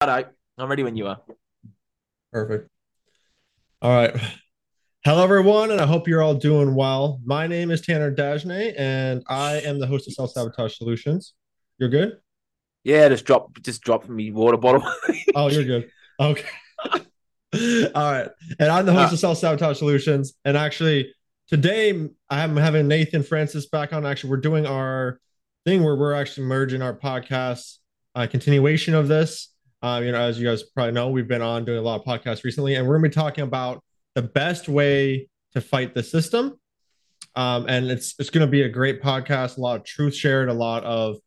I'm ready when you are. Perfect. All right. Hello, everyone, and I hope you're all doing well. My name is Tanner Dagenais, and I am the host of Self Sabotage Solutions. You're good? Yeah, just drop, just drop me water bottle. oh, you're good. Okay. all right. And I'm the host uh, of Self Sabotage Solutions, and actually, today I'm having Nathan Francis back on. Actually, we're doing our thing where we're actually merging our podcast uh, continuation of this. Um, you know, as you guys probably know, we've been on doing a lot of podcasts recently, and we're to be talking about the best way to fight the system. Um, and it's it's to be a great podcast, a lot of truth shared, a lot of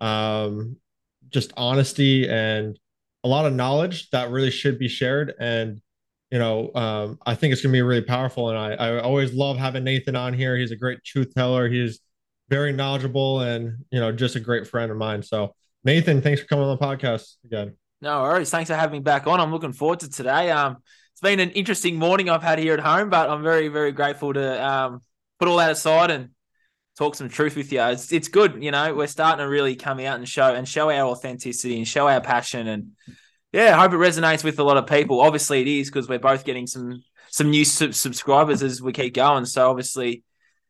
um, just honesty, and a lot of knowledge that really should be shared. And you know, um, I think it's to be really powerful. And I, I always love having Nathan on here. He's a great truth teller. He's very knowledgeable and you know just a great friend of mine. So Nathan, thanks for coming on the podcast again. No worries. Thanks for having me back on. I'm looking forward to today. Um, it's been an interesting morning I've had here at home, but I'm very, very grateful to um, put all that aside and talk some truth with you. It's, it's good, you know. We're starting to really come out and show and show our authenticity and show our passion, and yeah, I hope it resonates with a lot of people. Obviously, it is because we're both getting some some new sub- subscribers as we keep going. So obviously,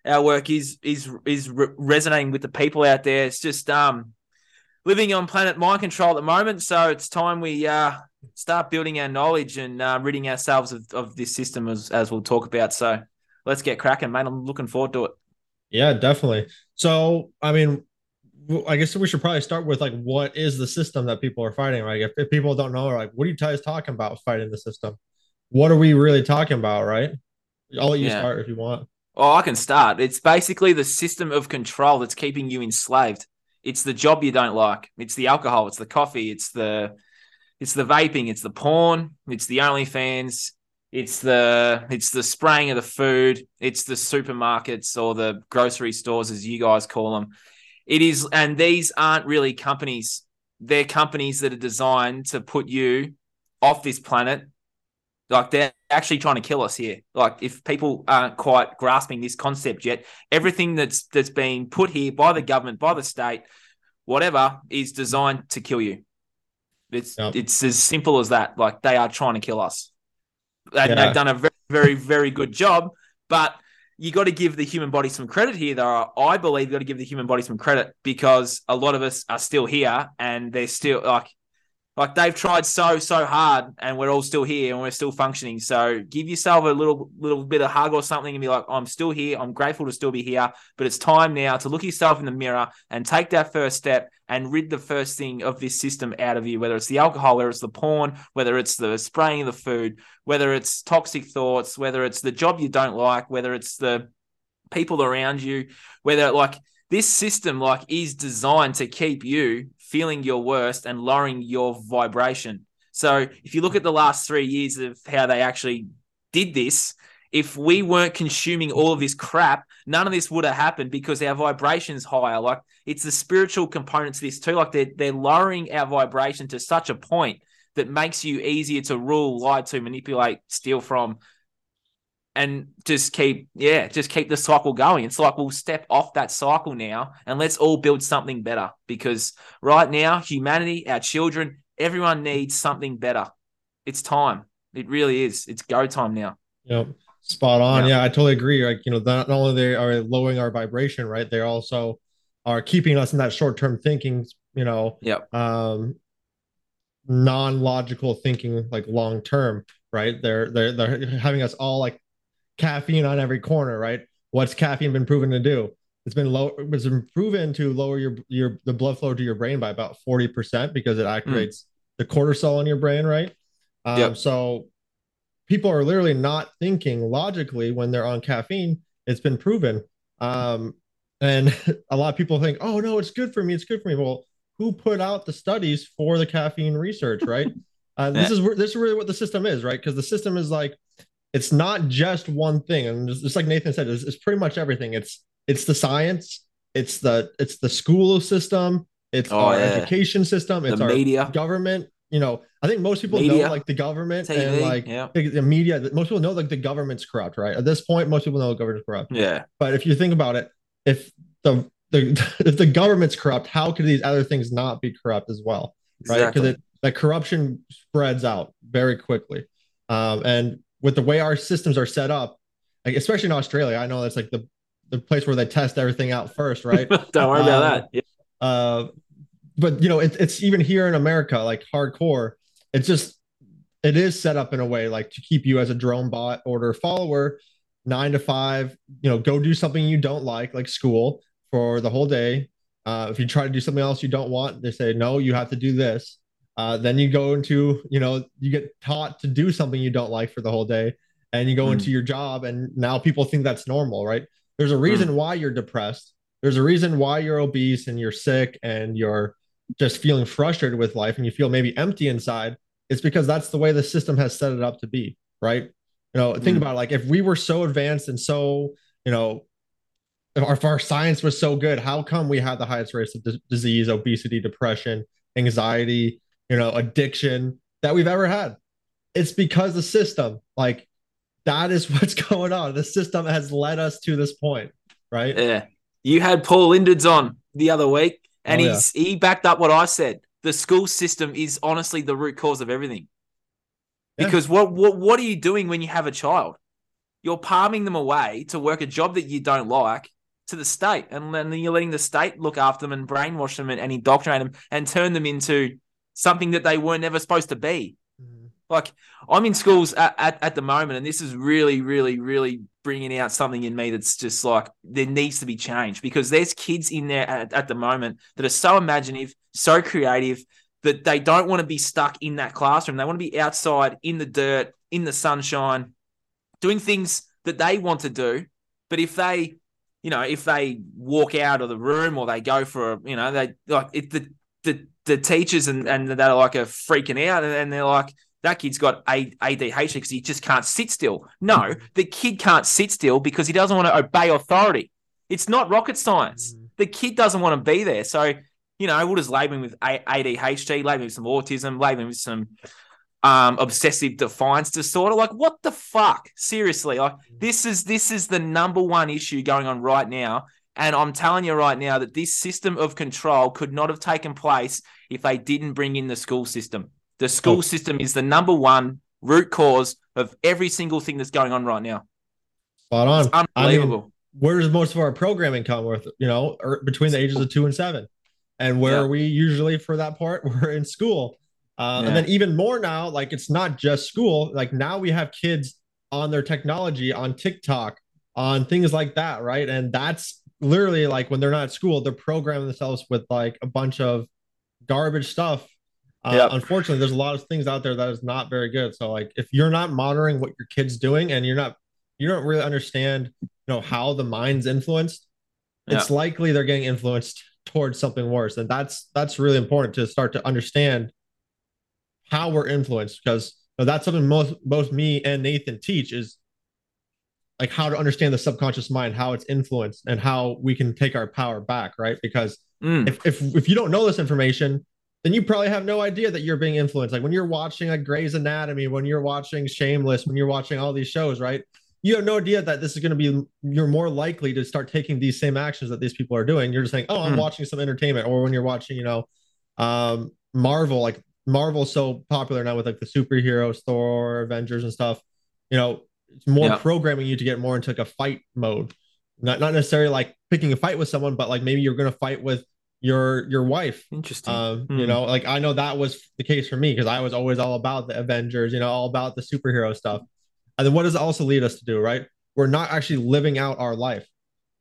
our work is is is re- resonating with the people out there. It's just um living on planet mind control at the moment. So it's time we uh, start building our knowledge and uh, ridding ourselves of, of this system as, as we'll talk about. So let's get cracking, mate. I'm looking forward to it. Yeah, definitely. So, I mean, I guess we should probably start with like, what is the system that people are fighting? Right? If, if people don't know, like, what are you guys talking about fighting the system? What are we really talking about? Right? I'll let you yeah. start if you want. Oh, I can start. It's basically the system of control that's keeping you enslaved. It's the job you don't like. It's the alcohol. It's the coffee. It's the it's the vaping. It's the porn. It's the OnlyFans. It's the it's the spraying of the food. It's the supermarkets or the grocery stores, as you guys call them. It is, and these aren't really companies. They're companies that are designed to put you off this planet. Like they're actually trying to kill us here. Like if people aren't quite grasping this concept yet, everything that's that's being put here by the government, by the state, whatever, is designed to kill you. It's yep. it's as simple as that. Like they are trying to kill us. And yeah. they've done a very, very, very good job. But you got to give the human body some credit here, though. I believe you got to give the human body some credit because a lot of us are still here and they're still like like they've tried so so hard and we're all still here and we're still functioning. So give yourself a little little bit of hug or something and be like i'm still here. I'm grateful to still be here. But it's time now to look yourself in the mirror and take that first step and rid the first thing of this system out of you whether it's the alcohol whether it's the porn whether it's the spraying of the food whether it's toxic thoughts whether it's the job you don't like whether it's the people around you whether like this system like is designed to keep you feeling your worst and lowering your vibration. So if you look at the last three years of how they actually did this, if we weren't consuming all of this crap, none of this would have happened because our vibration's higher. Like it's the spiritual component to this too. Like they're they're lowering our vibration to such a point that makes you easier to rule, lie to, manipulate, steal from, and just keep yeah just keep the cycle going. It's like we'll step off that cycle now and let's all build something better because right now humanity our children everyone needs something better. It's time. It really is. It's go time now. Yep. Spot on. Yeah, yeah i totally agree. Like you know not only they are lowering our vibration right they also are keeping us in that short-term thinking you know yep. um non-logical thinking like long term right? They're they're they're having us all like caffeine on every corner, right? What's caffeine been proven to do? It's been low. It's been proven to lower your your the blood flow to your brain by about forty percent because it activates mm. the cortisol in your brain, right? Um, yep. So people are literally not thinking logically when they're on caffeine. It's been proven. Um, and a lot of people think, oh no, it's good for me. It's good for me. Well, who put out the studies for the caffeine research, right? uh, this is this is really what the system is, right? Because the system is like it's not just one thing and just, just like nathan said it's, it's, pretty much everything it's it's the science it's the it's the school system it's oh, our yeah. education system it's the our media government you know i think most people media. know like the government TV, and like yeah. the media most people know like the government's corrupt right at this point most people know the government's corrupt yeah but if you think about it if the the if the government's corrupt how could these other things not be corrupt as well right because exactly. it that corruption spreads out very quickly. Um, and with the way our systems are set up, like especially in Australia, I know that's like the the place where they test everything out first, right? Don't worry um, about that. Yeah. Uh, but you know, it, it's even here in America, like hardcore. It's just it is set up in a way like to keep you as a drone bot order follower, nine to five. You know, go do something you don't like, like school, for the whole day. Uh, if you try to do something else you don't want, they say no, you have to do this. Uh, then you go into, you know, you get taught to do something you don't like for the whole day, and you go mm. into your job, and now people think that's normal, right? There's a reason mm. why you're depressed. There's a reason why you're obese and you're sick and you're just feeling frustrated with life and you feel maybe empty inside. It's because that's the way the system has set it up to be, right? You know, think mm. about it, like if we were so advanced and so, you know, if our, if our science was so good, how come we had the highest rates of d- disease, obesity, depression, anxiety, you know, addiction that we've ever had? It's because the system, like that is what's going on. The system has led us to this point, right? Yeah. You had Paul Linders on the other week, and oh, he's yeah. he backed up what I said. The school system is honestly the root cause of everything. Yeah. Because what what what are you doing when you have a child? You're palming them away to work a job that you don't like to the state, and then you're letting the state look after them and brainwash them and, and indoctrinate them and turn them into something that they were never supposed to be. Mm-hmm. Like I'm in schools at, at, at, the moment, and this is really, really, really bringing out something in me that's just like there needs to be change because there's kids in there at, at the moment that are so imaginative, so creative that they don't want to be stuck in that classroom. They want to be outside in the dirt, in the sunshine, doing things that they want to do. But if they, you know, if they walk out of the room or they go for, a, you know, they like if the the the teachers and and they're like are freaking out and, and they're like that kid's got ADHD because he just can't sit still. No, the kid can't sit still because he doesn't want to obey authority. It's not rocket science. Mm. The kid doesn't want to be there. So, you know, we'll just label him with ADHD, label him with some autism, label him with some um, obsessive defiance disorder. Like, what the fuck? Seriously, like this is this is the number one issue going on right now. And I'm telling you right now that this system of control could not have taken place if they didn't bring in the school system. The school oh. system is the number one root cause of every single thing that's going on right now. Spot on. It's unbelievable. I mean, where does most of our programming come with? You know, er, between the ages of two and seven, and where yeah. are we usually for that part? We're in school, uh, yeah. and then even more now. Like it's not just school. Like now we have kids on their technology, on TikTok, on things like that, right? And that's literally like when they're not at school, they're programming themselves with like a bunch of garbage stuff uh, yep. Unfortunately, there's a lot of things out there that is not very good. So, like, if you're not monitoring what your kid's doing and you're not, you don't really understand, you know, how the mind's influenced, it's likely they're getting influenced towards something worse. And that's that's really important to start to understand how we're influenced because you know, that's something most both me and Nathan teach is like how to understand the subconscious mind, how it's influenced, and how we can take our power back, right? Because mm. if, if if you don't know this information, then you probably have no idea that you're being influenced. Like when you're watching like Grey's Anatomy, when you're watching Shameless, when you're watching all these shows, right? You have no idea that this is going to be you're more likely to start taking these same actions that these people are doing. You're just saying, "Oh, I'm mm. watching some entertainment," or when you're watching, you know, um, Marvel, like Marvel's so popular now with like the superheroes, Thor, Avengers, and stuff. You know, it's more yeah. programming you to get more into like a fight mode. Not not necessarily like picking a fight with someone, but like maybe you're going to fight with your your wife. Interesting. Um, hmm. You know, like I know that was the case for me because I was always all about the Avengers, you know, all about the superhero stuff. And then what does it also lead us to do, right? We're not actually living out our life.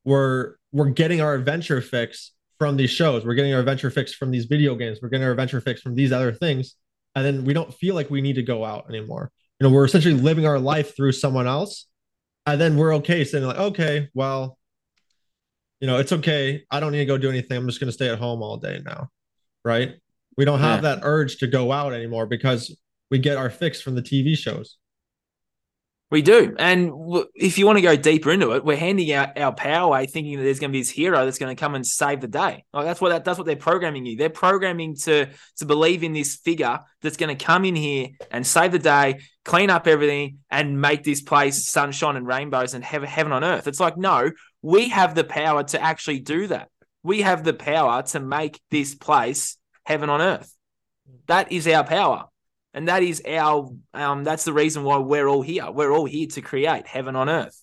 We're we're getting our adventure fix from these shows. We're getting our adventure fix from these video games. We're getting our adventure fix from these other things. And then we don't feel like we need to go out anymore. You know, we're essentially living our life through someone else. And then we're okay saying, like, okay, well, you know, it's okay. I don't need to go do anything. I'm just going to stay at home all day now. Right. We don't have yeah. that urge to go out anymore because we get our fix from the TV shows. We do. And if you want to go deeper into it, we're handing out our power away thinking that there's going to be this hero that's going to come and save the day. Like that's what that, that's what they're programming you. They're programming to to believe in this figure that's going to come in here and save the day, clean up everything and make this place sunshine and rainbows and heaven, heaven on earth. It's like, no, we have the power to actually do that. We have the power to make this place heaven on earth. That is our power. And that is our um that's the reason why we're all here. We're all here to create heaven on earth.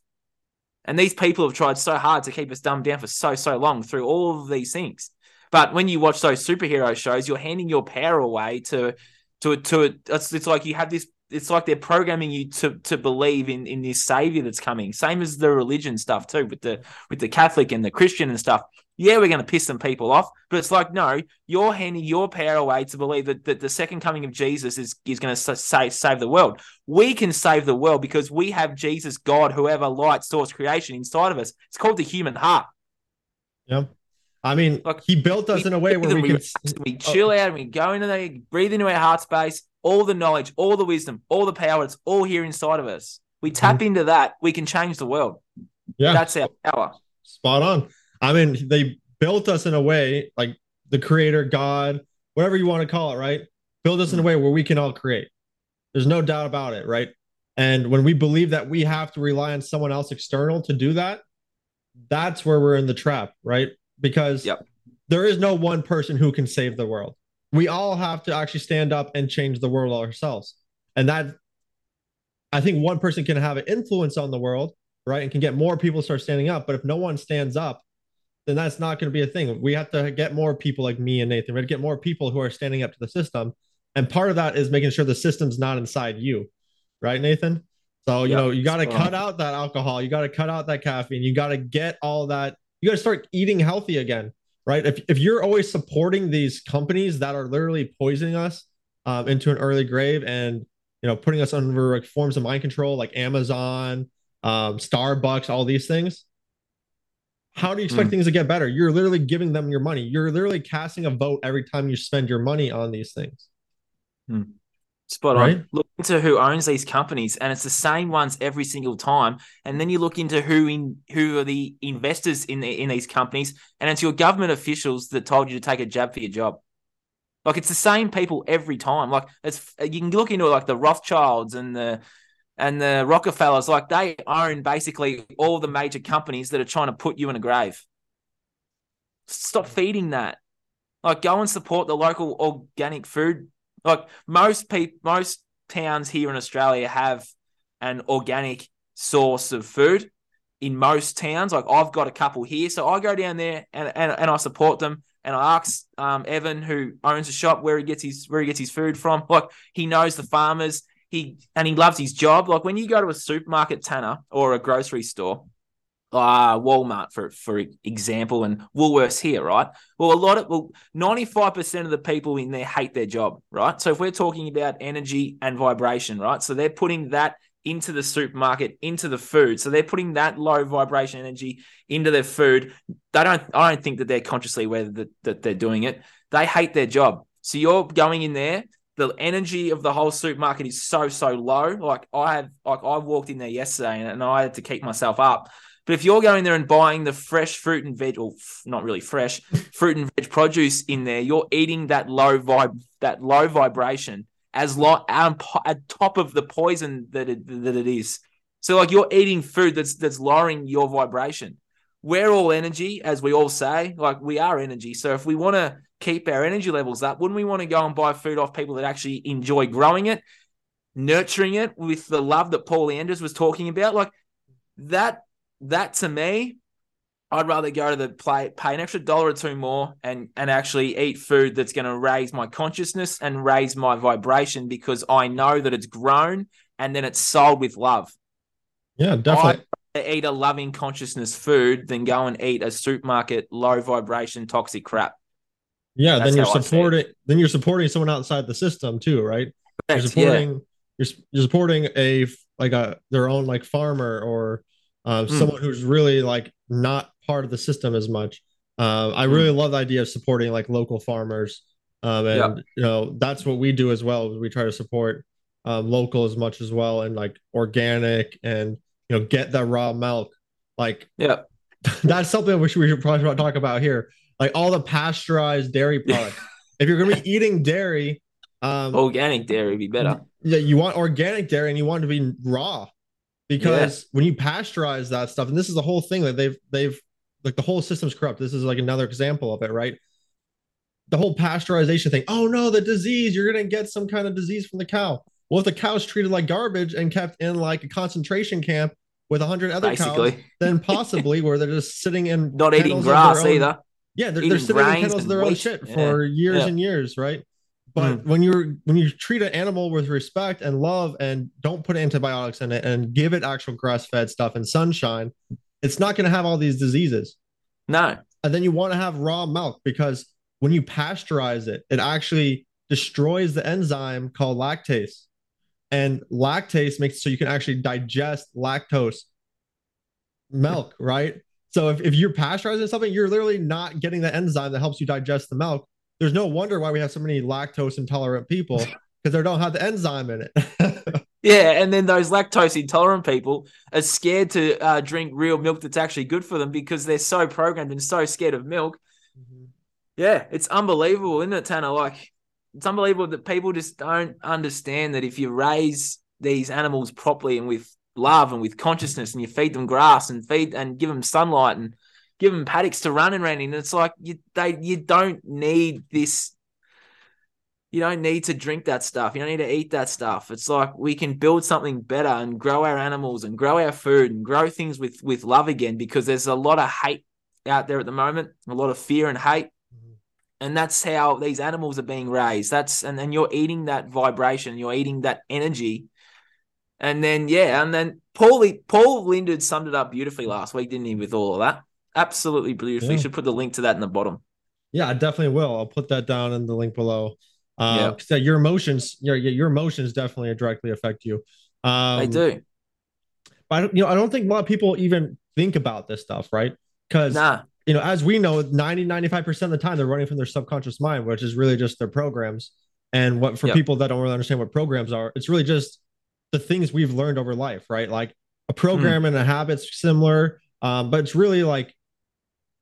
And these people have tried so hard to keep us dumbed down for so, so long through all of these things. But when you watch those superhero shows, you're handing your power away to to to it's, it's like you have this it's like they're programming you to to believe in in this savior that's coming. Same as the religion stuff too, with the with the Catholic and the Christian and stuff. Yeah, we're going to piss some people off, but it's like no, you're handing your power away to believe that, that the second coming of Jesus is is going to save save the world. We can save the world because we have Jesus, God, whoever light, source, creation inside of us. It's called the human heart. Yeah. I mean, like, he built us in a way where we, we can we chill oh. out and we go into the breathe into our heart space, all the knowledge, all the wisdom, all the power. It's all here inside of us. We tap mm-hmm. into that, we can change the world. Yeah, that's our power. Spot on. I mean, they built us in a way like the creator, God, whatever you want to call it, right? Build us in a way where we can all create. There's no doubt about it, right? And when we believe that we have to rely on someone else external to do that, that's where we're in the trap, right? Because yep. there is no one person who can save the world we all have to actually stand up and change the world ourselves. And that I think one person can have an influence on the world, right? And can get more people start standing up. But if no one stands up, then that's not going to be a thing. We have to get more people like me and Nathan. We have to get more people who are standing up to the system. And part of that is making sure the system's not inside you, right, Nathan? So, you know, you got to cut out that alcohol. You got to cut out that caffeine. You got to get all that. You got to start eating healthy again right? If, if you're always supporting these companies that are literally poisoning us um, into an early grave and you know putting us under like forms of mind control like Amazon, um, Starbucks, all these things, how do you expect mm. things to get better? You're literally giving them your money. You're literally casting a vote every time you spend your money on these things. Mm. Spot right? on. Look into who owns these companies, and it's the same ones every single time. And then you look into who in who are the investors in the, in these companies, and it's your government officials that told you to take a jab for your job. Like it's the same people every time. Like it's you can look into it like the Rothschilds and the and the Rockefellers. Like they own basically all the major companies that are trying to put you in a grave. Stop feeding that. Like go and support the local organic food like most people, most towns here in Australia have an organic source of food. In most towns, like I've got a couple here, so I go down there and and, and I support them. And I ask um, Evan, who owns a shop, where he gets his where he gets his food from. Like he knows the farmers, he and he loves his job. Like when you go to a supermarket, Tanner, or a grocery store, uh, Walmart for for example, and Woolworths here, right? Well, a lot of well, ninety five percent of the people in there hate their job, right? So if we're talking about energy and vibration, right? So they're putting that into the supermarket, into the food. So they're putting that low vibration energy into their food. They don't. I don't think that they're consciously aware that that they're doing it. They hate their job. So you're going in there. The energy of the whole supermarket is so so low. Like I have, like I walked in there yesterday, and, and I had to keep myself up but if you're going there and buying the fresh fruit and veg, or not really fresh fruit and veg produce in there, you're eating that low vibe, that low vibration as lo- um, at top of the poison that it, that it is. So like you're eating food that's that's lowering your vibration. We're all energy, as we all say. Like we are energy. So if we want to keep our energy levels up, wouldn't we want to go and buy food off people that actually enjoy growing it, nurturing it with the love that Paul Anders was talking about? Like that that to me, I'd rather go to the play, pay an extra dollar or two more and and actually eat food that's going to raise my consciousness and raise my vibration because I know that it's grown and then it's sold with love. Yeah, definitely. I'd eat a loving consciousness food than go and eat a supermarket low vibration toxic crap. Yeah, That's then you're supporting then you're supporting someone outside the system too, right? Correct, you're supporting yeah. you're, you're supporting a like a their own like farmer or uh, mm. someone who's really like not part of the system as much. Uh, I hmm. really love the idea of supporting like local farmers, um, and yeah. you know that's what we do as well. We try to support um, local as much as well, and like organic, and you know get that raw milk. Like, yeah, that's something which we should probably talk about here. Like all the pasteurized dairy products. if you're gonna be eating dairy, um, organic dairy would be better. Yeah, you want organic dairy, and you want it to be raw because yeah. when you pasteurize that stuff, and this is the whole thing that they've they've like the whole system's corrupt. This is like another example of it, right? the whole pasteurization thing. Oh no, the disease, you're gonna get some kind of disease from the cow. Well, if the cow's treated like garbage and kept in like a concentration camp with a hundred other Basically. cows, then possibly where they're just sitting in not eating grass either. Yeah, they're, they're sitting in kennels of their own shit yeah. for years yeah. and years, right? But mm. when you're when you treat an animal with respect and love and don't put antibiotics in it and give it actual grass fed stuff and sunshine, it's not going to have all these diseases. No. And then you want to have raw milk because when you pasteurize it, it actually destroys the enzyme called lactase. And lactase makes so you can actually digest lactose milk, right? So if, if you're pasteurizing something, you're literally not getting the enzyme that helps you digest the milk. There's no wonder why we have so many lactose intolerant people because they don't have the enzyme in it. yeah, and then those lactose intolerant people are scared to uh, drink real milk that's actually good for them because they're so programmed and so scared of milk. Mm-hmm. Yeah, it's unbelievable, isn't it, Tanner? Like, it's unbelievable that people just don't understand that if you raise these animals properly and with love and with consciousness and you feed them grass and feed and give them sunlight and give them paddocks to run around in. It's like you they you don't need this. You don't need to drink that stuff. You don't need to eat that stuff. It's like we can build something better and grow our animals and grow our food and grow things with with love again because there's a lot of hate out there at the moment, a lot of fear and hate. Mm-hmm. And that's how these animals are being raised. That's and then you're eating that vibration, you're eating that energy and then yeah, and then Paul Paul Lindard summed it up beautifully last week, didn't he? With all of that, absolutely beautifully. Yeah. Should put the link to that in the bottom. Yeah, I definitely will. I'll put that down in the link below. Uh, yeah, your emotions, your your emotions definitely directly affect you. Um, they do. But you know, I don't think a lot of people even think about this stuff, right? Because nah. you know, as we know, 90, 95 percent of the time they're running from their subconscious mind, which is really just their programs. And what for yep. people that don't really understand what programs are, it's really just the things we've learned over life, right? Like a program mm. and a habit's similar, um, but it's really like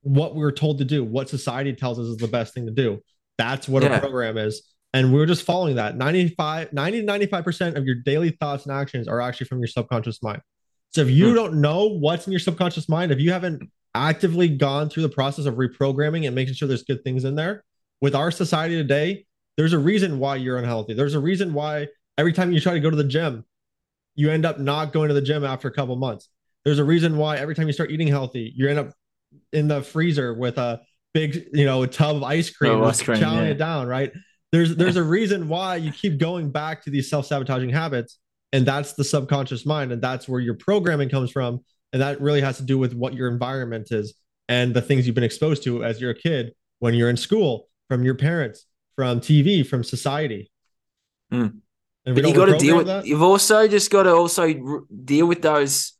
what we are told to do, what society tells us is the best thing to do. That's what yeah. a program is. And we're just following that. 95, 90 95% of your daily thoughts and actions are actually from your subconscious mind. So if you mm. don't know what's in your subconscious mind, if you haven't actively gone through the process of reprogramming and making sure there's good things in there, with our society today, there's a reason why you're unhealthy. There's a reason why every time you try to go to the gym, you end up not going to the gym after a couple months. There's a reason why every time you start eating healthy, you end up in the freezer with a big, you know, a tub of ice cream, oh, ice cream chowing yeah. it down, right? There's there's a reason why you keep going back to these self-sabotaging habits, and that's the subconscious mind, and that's where your programming comes from, and that really has to do with what your environment is and the things you've been exposed to as you're a kid when you're in school, from your parents, from TV, from society. Mm. But you got to deal with. That? You've also just got to also deal with those.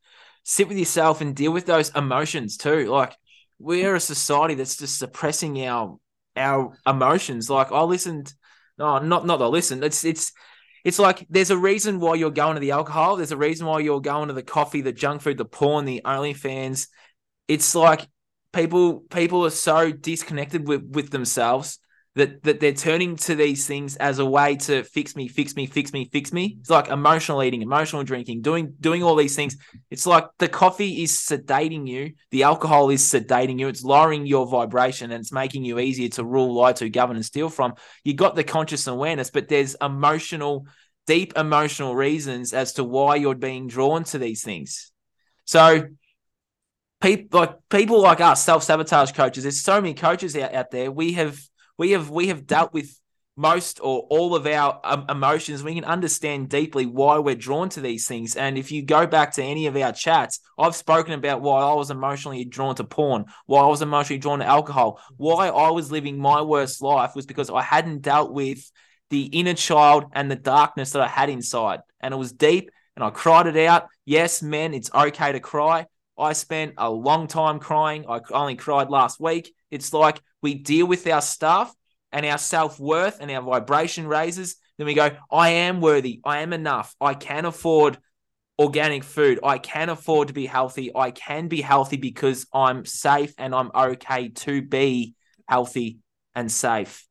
Sit with yourself and deal with those emotions too. Like we're a society that's just suppressing our our emotions. Like I listened. No, not not I listened. It's it's it's like there's a reason why you're going to the alcohol. There's a reason why you're going to the coffee, the junk food, the porn, the OnlyFans. It's like people people are so disconnected with with themselves that that they're turning to these things as a way to fix me, fix me, fix me, fix me. It's like emotional eating, emotional drinking, doing doing all these things. It's like the coffee is sedating you, the alcohol is sedating you. It's lowering your vibration and it's making you easier to rule, lie to, govern, and steal from. You got the conscious awareness, but there's emotional, deep emotional reasons as to why you're being drawn to these things. So people like people like us, self sabotage coaches. There's so many coaches out, out there. We have we have we have dealt with most or all of our um, emotions. We can understand deeply why we're drawn to these things. And if you go back to any of our chats, I've spoken about why I was emotionally drawn to porn, why I was emotionally drawn to alcohol, why I was living my worst life was because I hadn't dealt with the inner child and the darkness that I had inside. And it was deep and I cried it out. Yes, men, it's okay to cry. I spent a long time crying. I only cried last week. It's like we deal with our stuff and our self worth and our vibration raises. Then we go, I am worthy. I am enough. I can afford organic food. I can afford to be healthy. I can be healthy because I'm safe and I'm okay to be healthy and safe.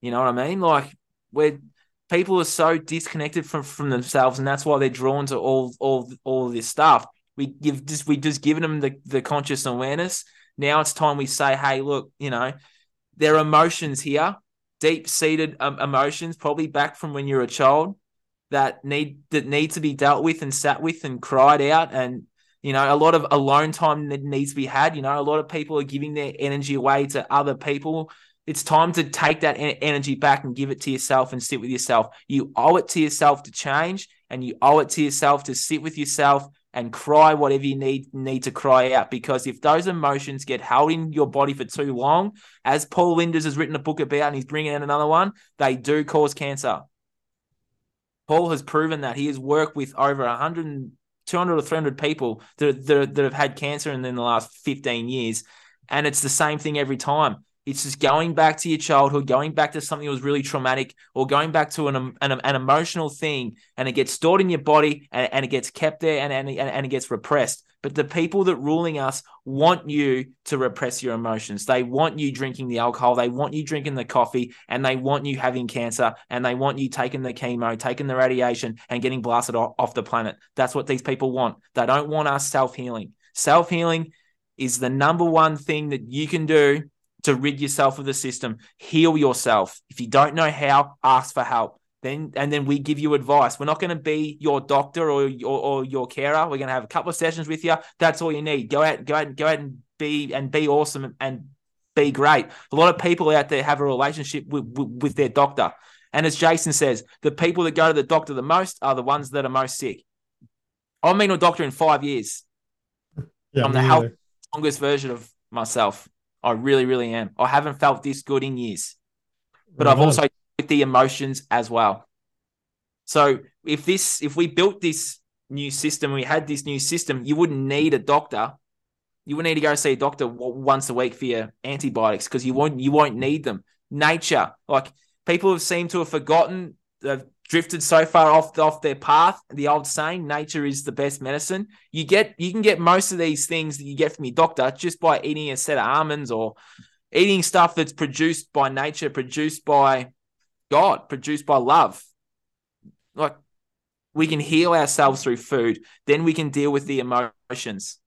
You know what I mean? Like we're people are so disconnected from from themselves, and that's why they're drawn to all all all this stuff. We give just we just given them the the conscious awareness now it's time we say, hey, look, you know, There are emotions here, deep seated um, emotions, probably back from when you're a child that need that need to be dealt with and sat with and cried out. And you know a lot of alone time that needs to be had. You know a lot of people are giving their energy away to other people. It's time to take that energy back and give it to yourself and sit with yourself. You owe it to yourself to change and you owe it to yourself to sit with yourself and cry whatever you need need to cry out because if those emotions get held in your body for too long as paul linders has written a book about and he's bringing out another one they do cause cancer Paul has proven that he has worked with over 100, 200 or 300 people that, that, that have had cancer in, in the last 15 years. And it's the same thing every time. It's just going back to your childhood, going back to something that was really traumatic, or going back to an, an, an emotional thing, and it gets stored in your body and, and it gets kept there and, and, and it gets repressed. But the people that ruling us want you to repress your emotions. They want you drinking the alcohol. They want you drinking the coffee and they want you having cancer and they want you taking the chemo, taking the radiation and getting blasted off the planet. That's what these people want. They don't want us self healing. Self healing is the number one thing that you can do to rid yourself of the system. Heal yourself. If you don't know how, ask for help then and then we give you advice. We're not going to be your doctor or, or, or your carer. We're going to have a couple of sessions with you. That's all you need. Go out, go out, go out and be and be awesome and be great. A lot of people out there have a relationship with, with, with their doctor, and as Jason says, the people that go to the doctor the most are the ones that are most sick. I've been to a doctor in five years. Yeah, I'm the health, longest version of myself. I really, really am. I haven't felt this good in years, but right I've on. also with the emotions as well. So if this, if we built this new system, we had this new system, you wouldn't need a doctor. You would need to go see a doctor once a week for your antibiotics because you won't, you won't need them. Nature, like people have seemed to have forgotten, they've drifted so far off off their path. The old saying, "Nature is the best medicine." You get, you can get most of these things that you get from your doctor just by eating a set of almonds or eating stuff that's produced by nature, produced by God, produced by love. Like we can heal ourselves through food, then we can deal with the emotions.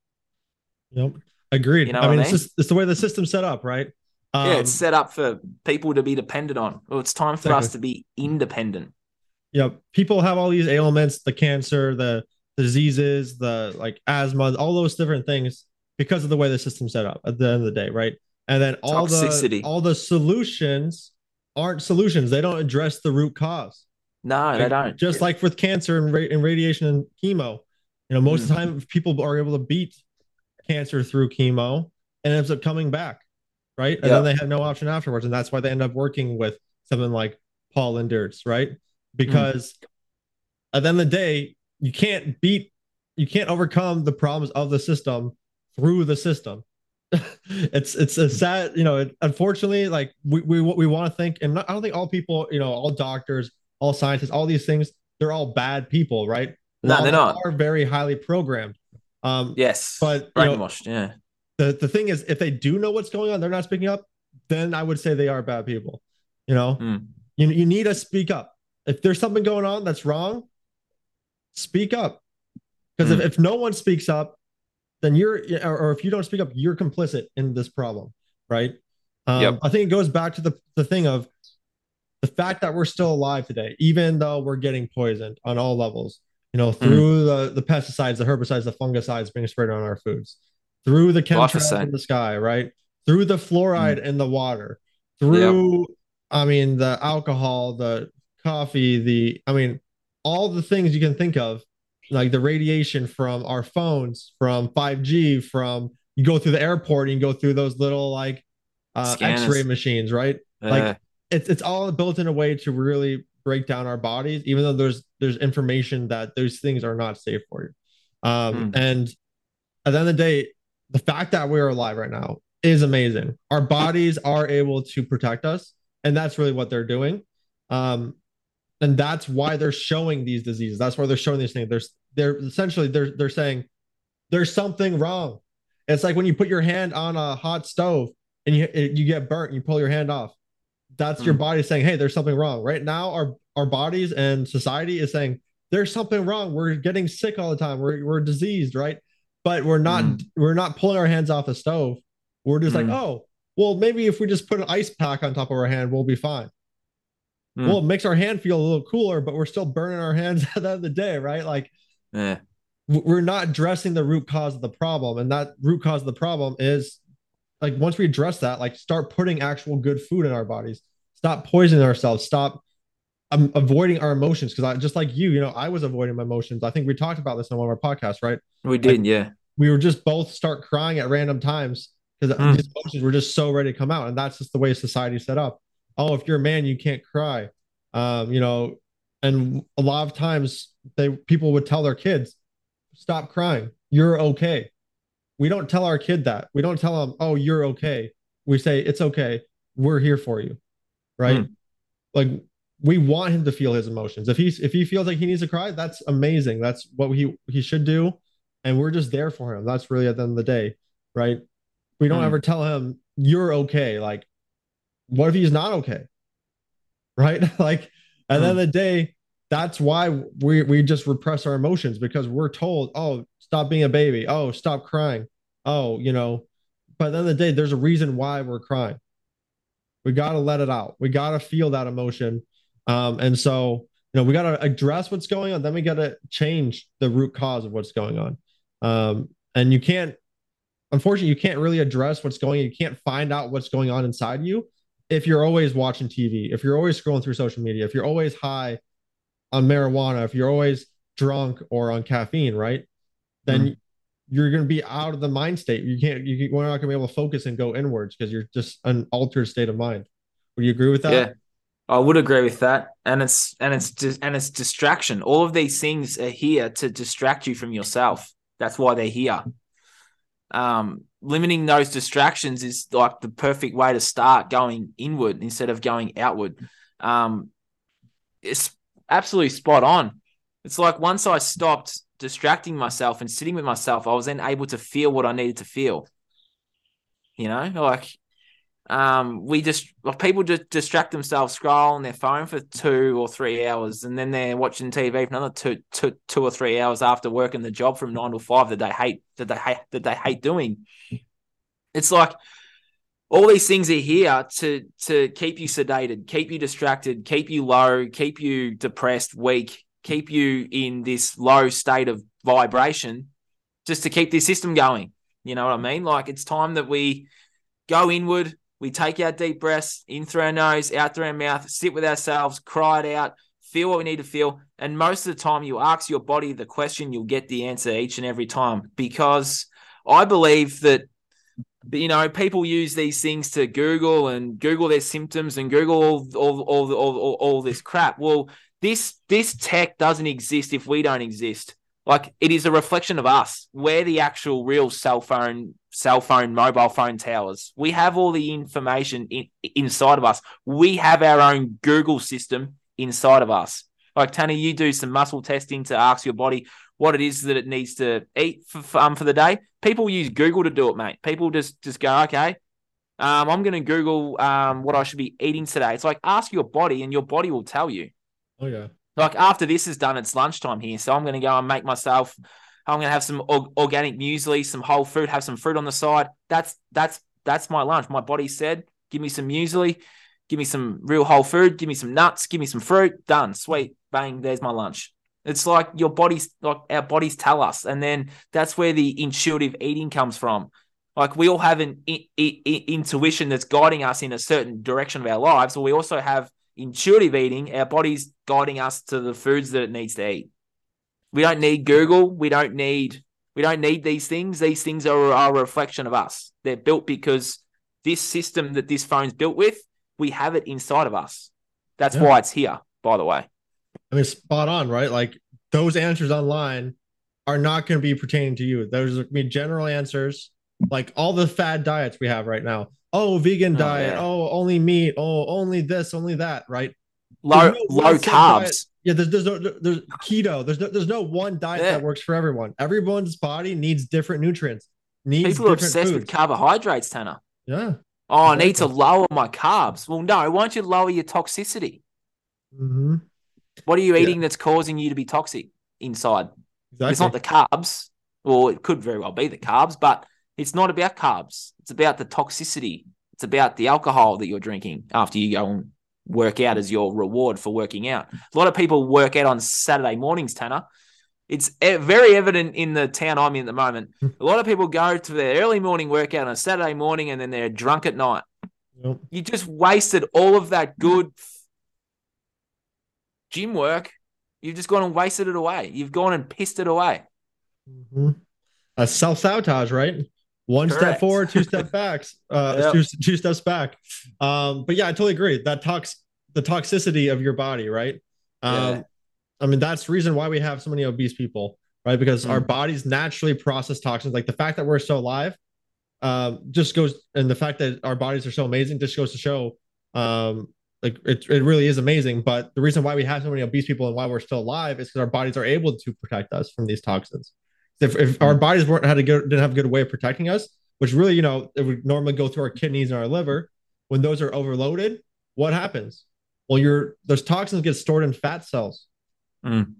Yep. Agreed. You know I mean, I mean? It's, just, it's the way the system's set up, right? Um, yeah, it's um, set up for people to be dependent on. Well, it's time for exactly. us to be independent. Yeah, people have all these ailments, the cancer, the, diseases, the like asthma, all those different things because of the way the system's set up at the end of the day, right? And then all Toxicity. the all the solutions aren't solutions. They don't address the root cause. No, like, they don't. Just like with cancer and, ra- and radiation and chemo, you know, most mm. of the time people are able to beat cancer through chemo and ends up coming back, right? And then they have no option afterwards, and that's why they end up working with something like Paul Linders, right? Because mm. at the end of the day, you can't beat, you can't overcome the problems of the system through the system. it's it's a sad you know it, unfortunately like we we we want to think and not, i don't think all people you know all doctors all scientists all these things they're all bad people right? No they're not. are very highly programmed. Um yes. but brainwashed know, yeah. the the thing is if they do know what's going on they're not speaking up then i would say they are bad people you know? Mm. you, you need to speak up if there's something going on that's wrong speak up because mm. if, if no one speaks up then you're or if you don't speak up, you're complicit in this problem, right? Um, yep. I think it goes back to the the thing of the fact that we're still alive today, even though we're getting poisoned on all levels. You know, through mm. the the pesticides, the herbicides, the fungicides being sprayed on our foods, through the chemtrails in the sky, right? Through the fluoride mm. in the water, through yep. I mean the alcohol, the coffee, the I mean all the things you can think of like the radiation from our phones, from 5G, from you go through the airport and you go through those little like uh, X-ray machines, right? Uh. Like it's it's all built in a way to really break down our bodies, even though there's there's information that those things are not safe for you. Um, mm. And at the end of the day, the fact that we're alive right now is amazing. Our bodies are able to protect us, and that's really what they're doing. Um, and that's why they're showing these diseases. That's why they're showing these things. There's they're essentially they're they're saying there's something wrong. It's like when you put your hand on a hot stove and you you get burnt, and you pull your hand off. That's mm. your body saying, "Hey, there's something wrong." Right now, our our bodies and society is saying there's something wrong. We're getting sick all the time. We're we're diseased, right? But we're not mm. we're not pulling our hands off the stove. We're just mm. like, oh, well, maybe if we just put an ice pack on top of our hand, we'll be fine. Mm. Well, it makes our hand feel a little cooler, but we're still burning our hands at the end of the day, right? Like w- we're not addressing the root cause of the problem. And that root cause of the problem is like once we address that, like start putting actual good food in our bodies, stop poisoning ourselves, stop um, avoiding our emotions. Cause I just like you, you know, I was avoiding my emotions. I think we talked about this on one of our podcasts, right? We did, yeah. we were just both start crying at random times because Mm. these emotions were just so ready to come out, and that's just the way society's set up. Oh, if you're a man, you can't cry, um, you know. And a lot of times, they people would tell their kids, "Stop crying. You're okay." We don't tell our kid that. We don't tell them, "Oh, you're okay." We say, "It's okay. We're here for you," right? Mm. Like we want him to feel his emotions. If he's if he feels like he needs to cry, that's amazing. That's what he he should do and we're just there for him. That's really at the end of the day, right? We don't Hmm. ever tell him you're okay. Like, what if he's not okay? Right? like, at the end of the day, that's why we we just repress our emotions because we're told, oh, stop being a baby. Oh, stop crying. Oh, you know. But at the end of the day, there's a reason why we're crying. We gotta let it out. We gotta feel that emotion. Um, and so you know, we gotta address what's going on, then we gotta change the root cause of what's going on. Um, and you can't, unfortunately, you can't really address what's going. You can't find out what's going on inside you if you're always watching TV, if you're always scrolling through social media, if you're always high on marijuana, if you're always drunk or on caffeine, right? Then Mhm. you're going to be out of the mind state. You can't. You we're not going to be able to focus and go inwards because you're just an altered state of mind. Would you agree with that? Yeah. I would agree with that. And it's and it's and it's distraction. All of these things are here to distract you from yourself. That's why they're here. Um, limiting those distractions is like the perfect way to start going inward instead of going outward. Um, it's absolutely spot on. It's like once I stopped distracting myself and sitting with myself, I was then able to feel what I needed to feel. You know, like um, we just like people just distract themselves, scroll on their phone for two or three hours, and then they're watching TV for another two, two, two or three hours after working the job from nine to five that they hate, that they hate, that they hate doing. It's like all these things are here to to keep you sedated, keep you distracted, keep you low, keep you depressed, weak, keep you in this low state of vibration, just to keep this system going. You know what I mean? Like it's time that we go inward. We take our deep breaths in through our nose, out through our mouth, sit with ourselves, cry it out, feel what we need to feel. And most of the time, you ask your body the question, you'll get the answer each and every time. Because I believe that, you know, people use these things to Google and Google their symptoms and Google all, all, all, all, all, all this crap. Well, this this tech doesn't exist if we don't exist. Like it is a reflection of us. We're the actual real cell phone, cell phone, mobile phone towers. We have all the information in, inside of us. We have our own Google system inside of us. Like Tanny, you do some muscle testing to ask your body what it is that it needs to eat for, um, for the day. People use Google to do it, mate. People just just go, okay, um, I'm going to Google um, what I should be eating today. It's like ask your body, and your body will tell you. Oh yeah. Like after this is done, it's lunchtime here, so I'm going to go and make myself. I'm going to have some or- organic muesli, some whole fruit, have some fruit on the side. That's that's that's my lunch. My body said, "Give me some muesli, give me some real whole food, give me some nuts, give me some fruit." Done, sweet, bang. There's my lunch. It's like your bodies, like our bodies tell us, and then that's where the intuitive eating comes from. Like we all have an I- I- intuition that's guiding us in a certain direction of our lives, but we also have intuitive eating, our body's guiding us to the foods that it needs to eat. We don't need Google. We don't need we don't need these things. These things are, are a reflection of us. They're built because this system that this phone's built with, we have it inside of us. That's Yeah. why it's here, by the way. I mean, spot on, right? Like those answers online are not going to be pertaining to you. Those are going to be general answers, like all the fad diets we have right now. Oh, vegan Oh, diet. yeah. Oh, only meat. Oh, only this, only that. Right? Low no low carbs. diet. Yeah. There's there's no there's keto. There's no there's no one diet Yeah. that works for everyone. Everyone's body needs different nutrients. Needs People are obsessed with carbohydrates, Tanner. Yeah. Oh, I need to lower my carbs. Well, no, why don't you lower your toxicity? hmm What are you Yeah. eating that's causing you to be toxic inside? Exactly. It's not the carbs, or it could very well be the carbs, but it's not about carbs. It's about the toxicity It's about the alcohol that you're drinking after you go and work out as your reward for working out. A lot of people work out on Saturday mornings, Tanner. It's very evident in the town I'm in at the moment. A lot of people go to their early morning workout on a Saturday morning and then they're drunk at night. Yep. You just wasted all of that good gym work. You've just gone and wasted it away. You've gone and pissed it away. Mm-hmm. A self sabotage, right? One Correct. step forward, two step back, uh, yep. two, two steps back. Um, but yeah, I totally agree. That talks the toxicity of your body, right? Um, yeah. I mean, that's the reason why we have so many obese people, right? Because mm. our bodies naturally process toxins. Like the fact that we're still alive, um, just goes, and the fact that our bodies are so amazing just goes to show, um, like it, it really is amazing. But the reason why we have so many obese people and why we're still alive is because our bodies are able to protect us from these toxins. If, if our bodies weren't had a good didn't have a good way of protecting us, which really, you know, it would normally go through our kidneys and our liver. When those are overloaded, what happens? Well, your those toxins get stored in fat cells mm.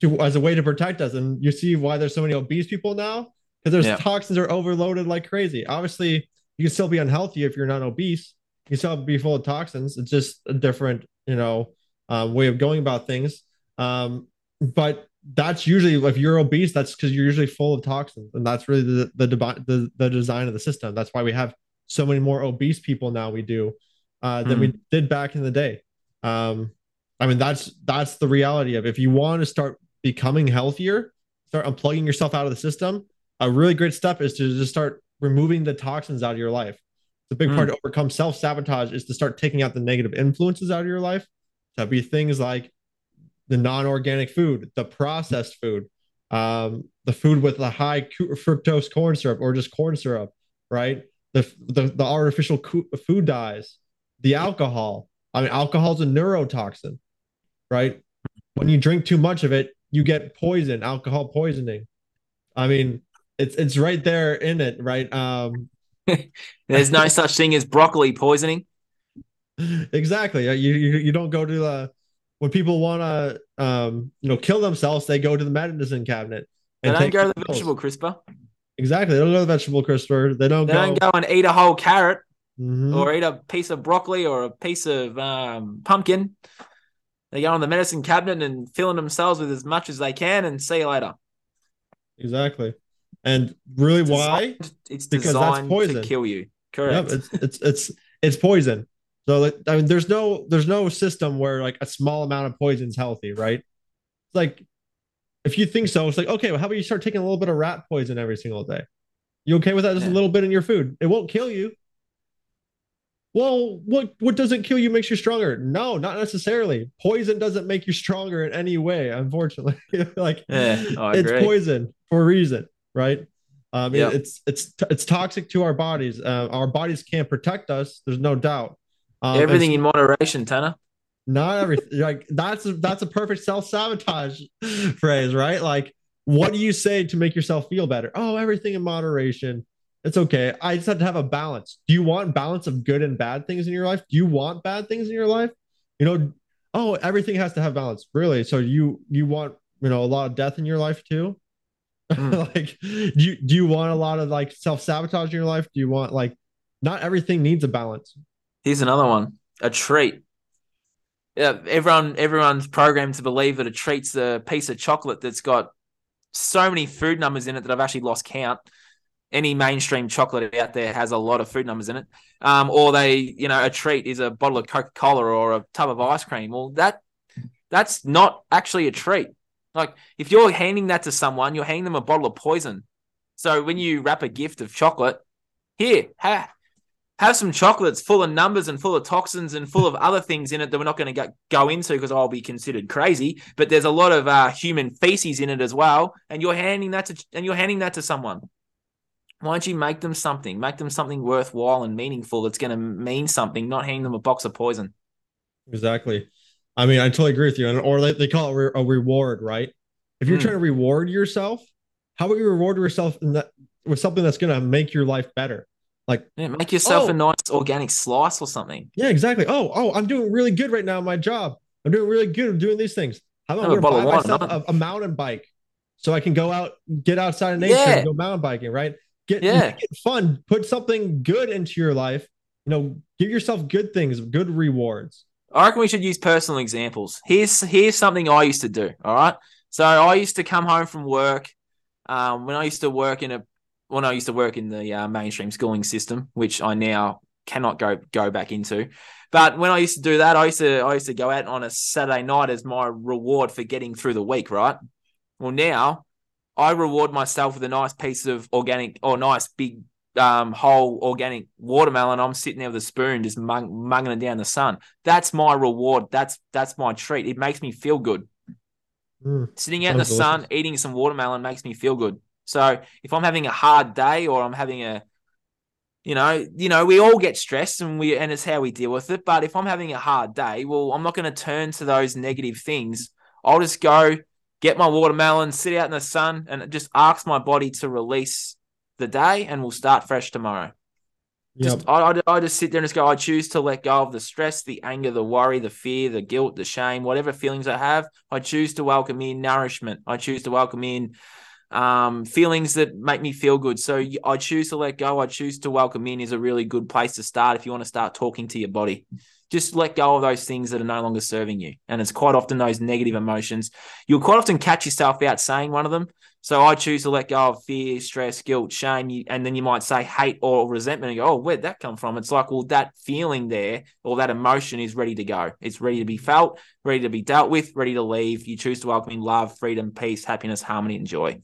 to as a way to protect us. And you see why there's so many obese people now because there's yeah. toxins are overloaded like crazy. Obviously, you can still be unhealthy if you're not obese. You still be full of toxins. It's just a different, you know, uh, way of going about things. Um, but that's usually if you're obese, that's because you're usually full of toxins, and that's really the the, the the design of the system. That's why we have so many more obese people now. We do uh, than mm. we did back in the day. Um, I mean, that's that's the reality of it. if you want to start becoming healthier, start unplugging yourself out of the system. A really great step is to just start removing the toxins out of your life. The big mm. part to overcome self sabotage is to start taking out the negative influences out of your life. That'd be things like the non-organic food, the processed food, um, the food with the high fructose corn syrup or just corn syrup, right? The the, the artificial food dyes, the alcohol. I mean, alcohol is a neurotoxin, right? When you drink too much of it, you get poison, alcohol poisoning. I mean, it's it's right there in it, right? Um, There's no such thing as broccoli poisoning. Exactly. You you, you don't go to the when people want to um, you know kill themselves, they go to the medicine cabinet. And they don't go to the vegetable crisper. Exactly. They don't go to the vegetable crisper. They don't. They go... don't go and eat a whole carrot mm-hmm. or eat a piece of broccoli or a piece of um, pumpkin. They go on the medicine cabinet and filling themselves with as much as they can, and see you later. Exactly. And really, it's why? Designed, it's because that's poison. to kill you. Correct. Yep, it's, it's it's it's poison. So I mean, there's no there's no system where like a small amount of poison is healthy, right? It's like if you think so, it's like okay, well, how about you start taking a little bit of rat poison every single day? You okay with that? Just yeah. a little bit in your food. It won't kill you. Well, what what doesn't kill you makes you stronger? No, not necessarily. Poison doesn't make you stronger in any way, unfortunately. like yeah, oh, it's poison for a reason, right? Um, yep. it's it's it's toxic to our bodies. Uh, our bodies can't protect us. There's no doubt. Um, everything in moderation, Tanner. Not everything. like that's a, that's a perfect self sabotage phrase, right? Like, what do you say to make yourself feel better? Oh, everything in moderation. It's okay. I just have to have a balance. Do you want balance of good and bad things in your life? Do you want bad things in your life? You know, oh, everything has to have balance. Really? So you you want you know a lot of death in your life too? Mm. like, do you do you want a lot of like self sabotage in your life? Do you want like not everything needs a balance? Here's another one: a treat. Yeah, everyone everyone's programmed to believe that a treat's a piece of chocolate that's got so many food numbers in it that I've actually lost count. Any mainstream chocolate out there has a lot of food numbers in it. Um, or they, you know, a treat is a bottle of Coca Cola or a tub of ice cream. Well, that that's not actually a treat. Like if you're handing that to someone, you're handing them a bottle of poison. So when you wrap a gift of chocolate, here, ha, have some chocolates full of numbers and full of toxins and full of other things in it that we're not going to go into because I'll be considered crazy. But there's a lot of uh, human feces in it as well, and you're handing that to and you're handing that to someone. Why don't you make them something? Make them something worthwhile and meaningful that's going to mean something, not handing them a box of poison. Exactly. I mean, I totally agree with you. And or they, they call it a reward, right? If you're mm. trying to reward yourself, how about you reward yourself that, with something that's going to make your life better? Like, yeah, make yourself oh, a nice organic slice or something. Yeah, exactly. Oh, oh, I'm doing really good right now in my job. I'm doing really good. I'm doing these things. How about I buy myself a, a, mountain bike so I can go out, get outside of nature, yeah. and go mountain biking, right? Get, yeah. get fun. Put something good into your life you know, give yourself good things, good rewards. I reckon we should use personal examples. Here's here's something I used to do. All right. So I used to come home from work. Um, when I used to work in a when I used to work in the uh, mainstream schooling system, which I now cannot go go back into. But when I used to do that, I used to I used to go out on a Saturday night as my reward for getting through the week, right? Well, now I reward myself with a nice piece of organic or nice big um, whole organic watermelon. I'm sitting there with a spoon, just mung, munging it down the sun. That's my reward. That's that's my treat. It makes me feel good. Mm, sitting out in the delicious. sun, eating some watermelon makes me feel good. So if I'm having a hard day or I'm having a you know, you know, we all get stressed and we and it's how we deal with it. But if I'm having a hard day, well, I'm not going to turn to those negative things. I'll just go get my watermelon, sit out in the sun, and just ask my body to release the day, and we'll start fresh tomorrow. Yep. Just I, I, I just sit there and just go. I choose to let go of the stress, the anger, the worry, the fear, the guilt, the shame, whatever feelings I have. I choose to welcome in nourishment. I choose to welcome in um, feelings that make me feel good. So I choose to let go. I choose to welcome in is a really good place to start if you want to start talking to your body. Just let go of those things that are no longer serving you. And it's quite often those negative emotions. You'll quite often catch yourself out saying one of them. So I choose to let go of fear, stress, guilt, shame, and then you might say hate or resentment and go, oh, where'd that come from? It's like, well, that feeling there or that emotion is ready to go. It's ready to be felt, ready to be dealt with, ready to leave. You choose to welcome in love, freedom, peace, happiness, harmony, and joy,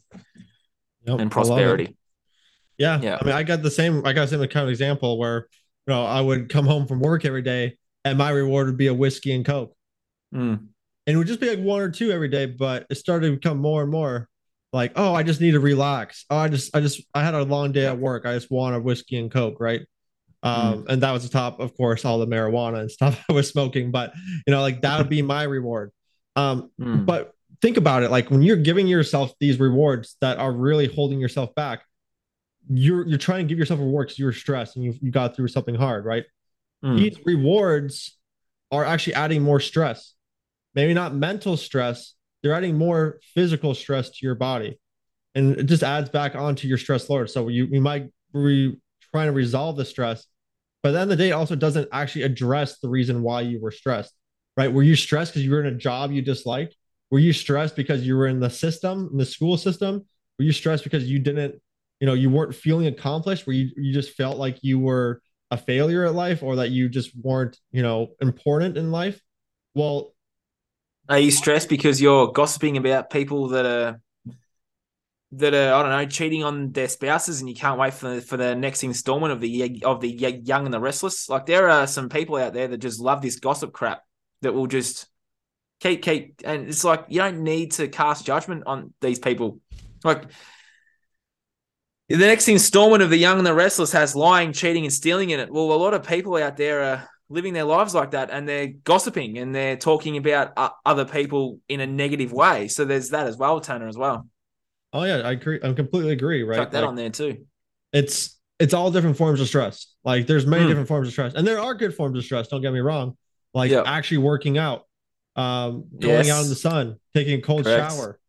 yep, and prosperity. Yeah, yeah. I mean, I got the same. I got the same kind of example where you know I would come home from work every day, and my reward would be a whiskey and coke, mm. and it would just be like one or two every day. But it started to become more and more like, oh, I just need to relax. Oh, I just, I just, I had a long day at work. I just want a whiskey and coke, right? Um, mm. and that was the top, of course, all the marijuana and stuff I was smoking. But you know, like that would be my reward. Um, mm. but think about it, like when you're giving yourself these rewards that are really holding yourself back, you're you're trying to give yourself a reward because you're stressed and you you got through something hard, right? Mm. These rewards are actually adding more stress. Maybe not mental stress, they're adding more physical stress to your body. And it just adds back onto your stress load. So you, you might be trying to resolve the stress but then the day also doesn't actually address the reason why you were stressed right? Were you stressed because you were in a job you disliked? Were you stressed because you were in the system in the school system? Were you stressed because you didn't you know you weren't feeling accomplished? Where you, you just felt like you were a failure at life or that you just weren't you know important in life well are you stressed because you're gossiping about people that are that are I don't know cheating on their spouses, and you can't wait for the, for the next installment of the of the Young and the Restless? Like there are some people out there that just love this gossip crap that will just keep keep, and it's like you don't need to cast judgment on these people. Like the next installment of the Young and the Restless has lying, cheating, and stealing in it. Well, a lot of people out there are living their lives like that and they're gossiping and they're talking about uh, other people in a negative way. So there's that as well, Tanner, as well. Oh yeah, I agree. I completely agree. Right, Chuck that like, on there too. It's it's all different forms of stress. Like there's many mm. different forms of stress, and there are good forms of stress. Don't get me wrong. Like yep. actually working out, um, going yes. out in the sun, taking a cold Correct. shower.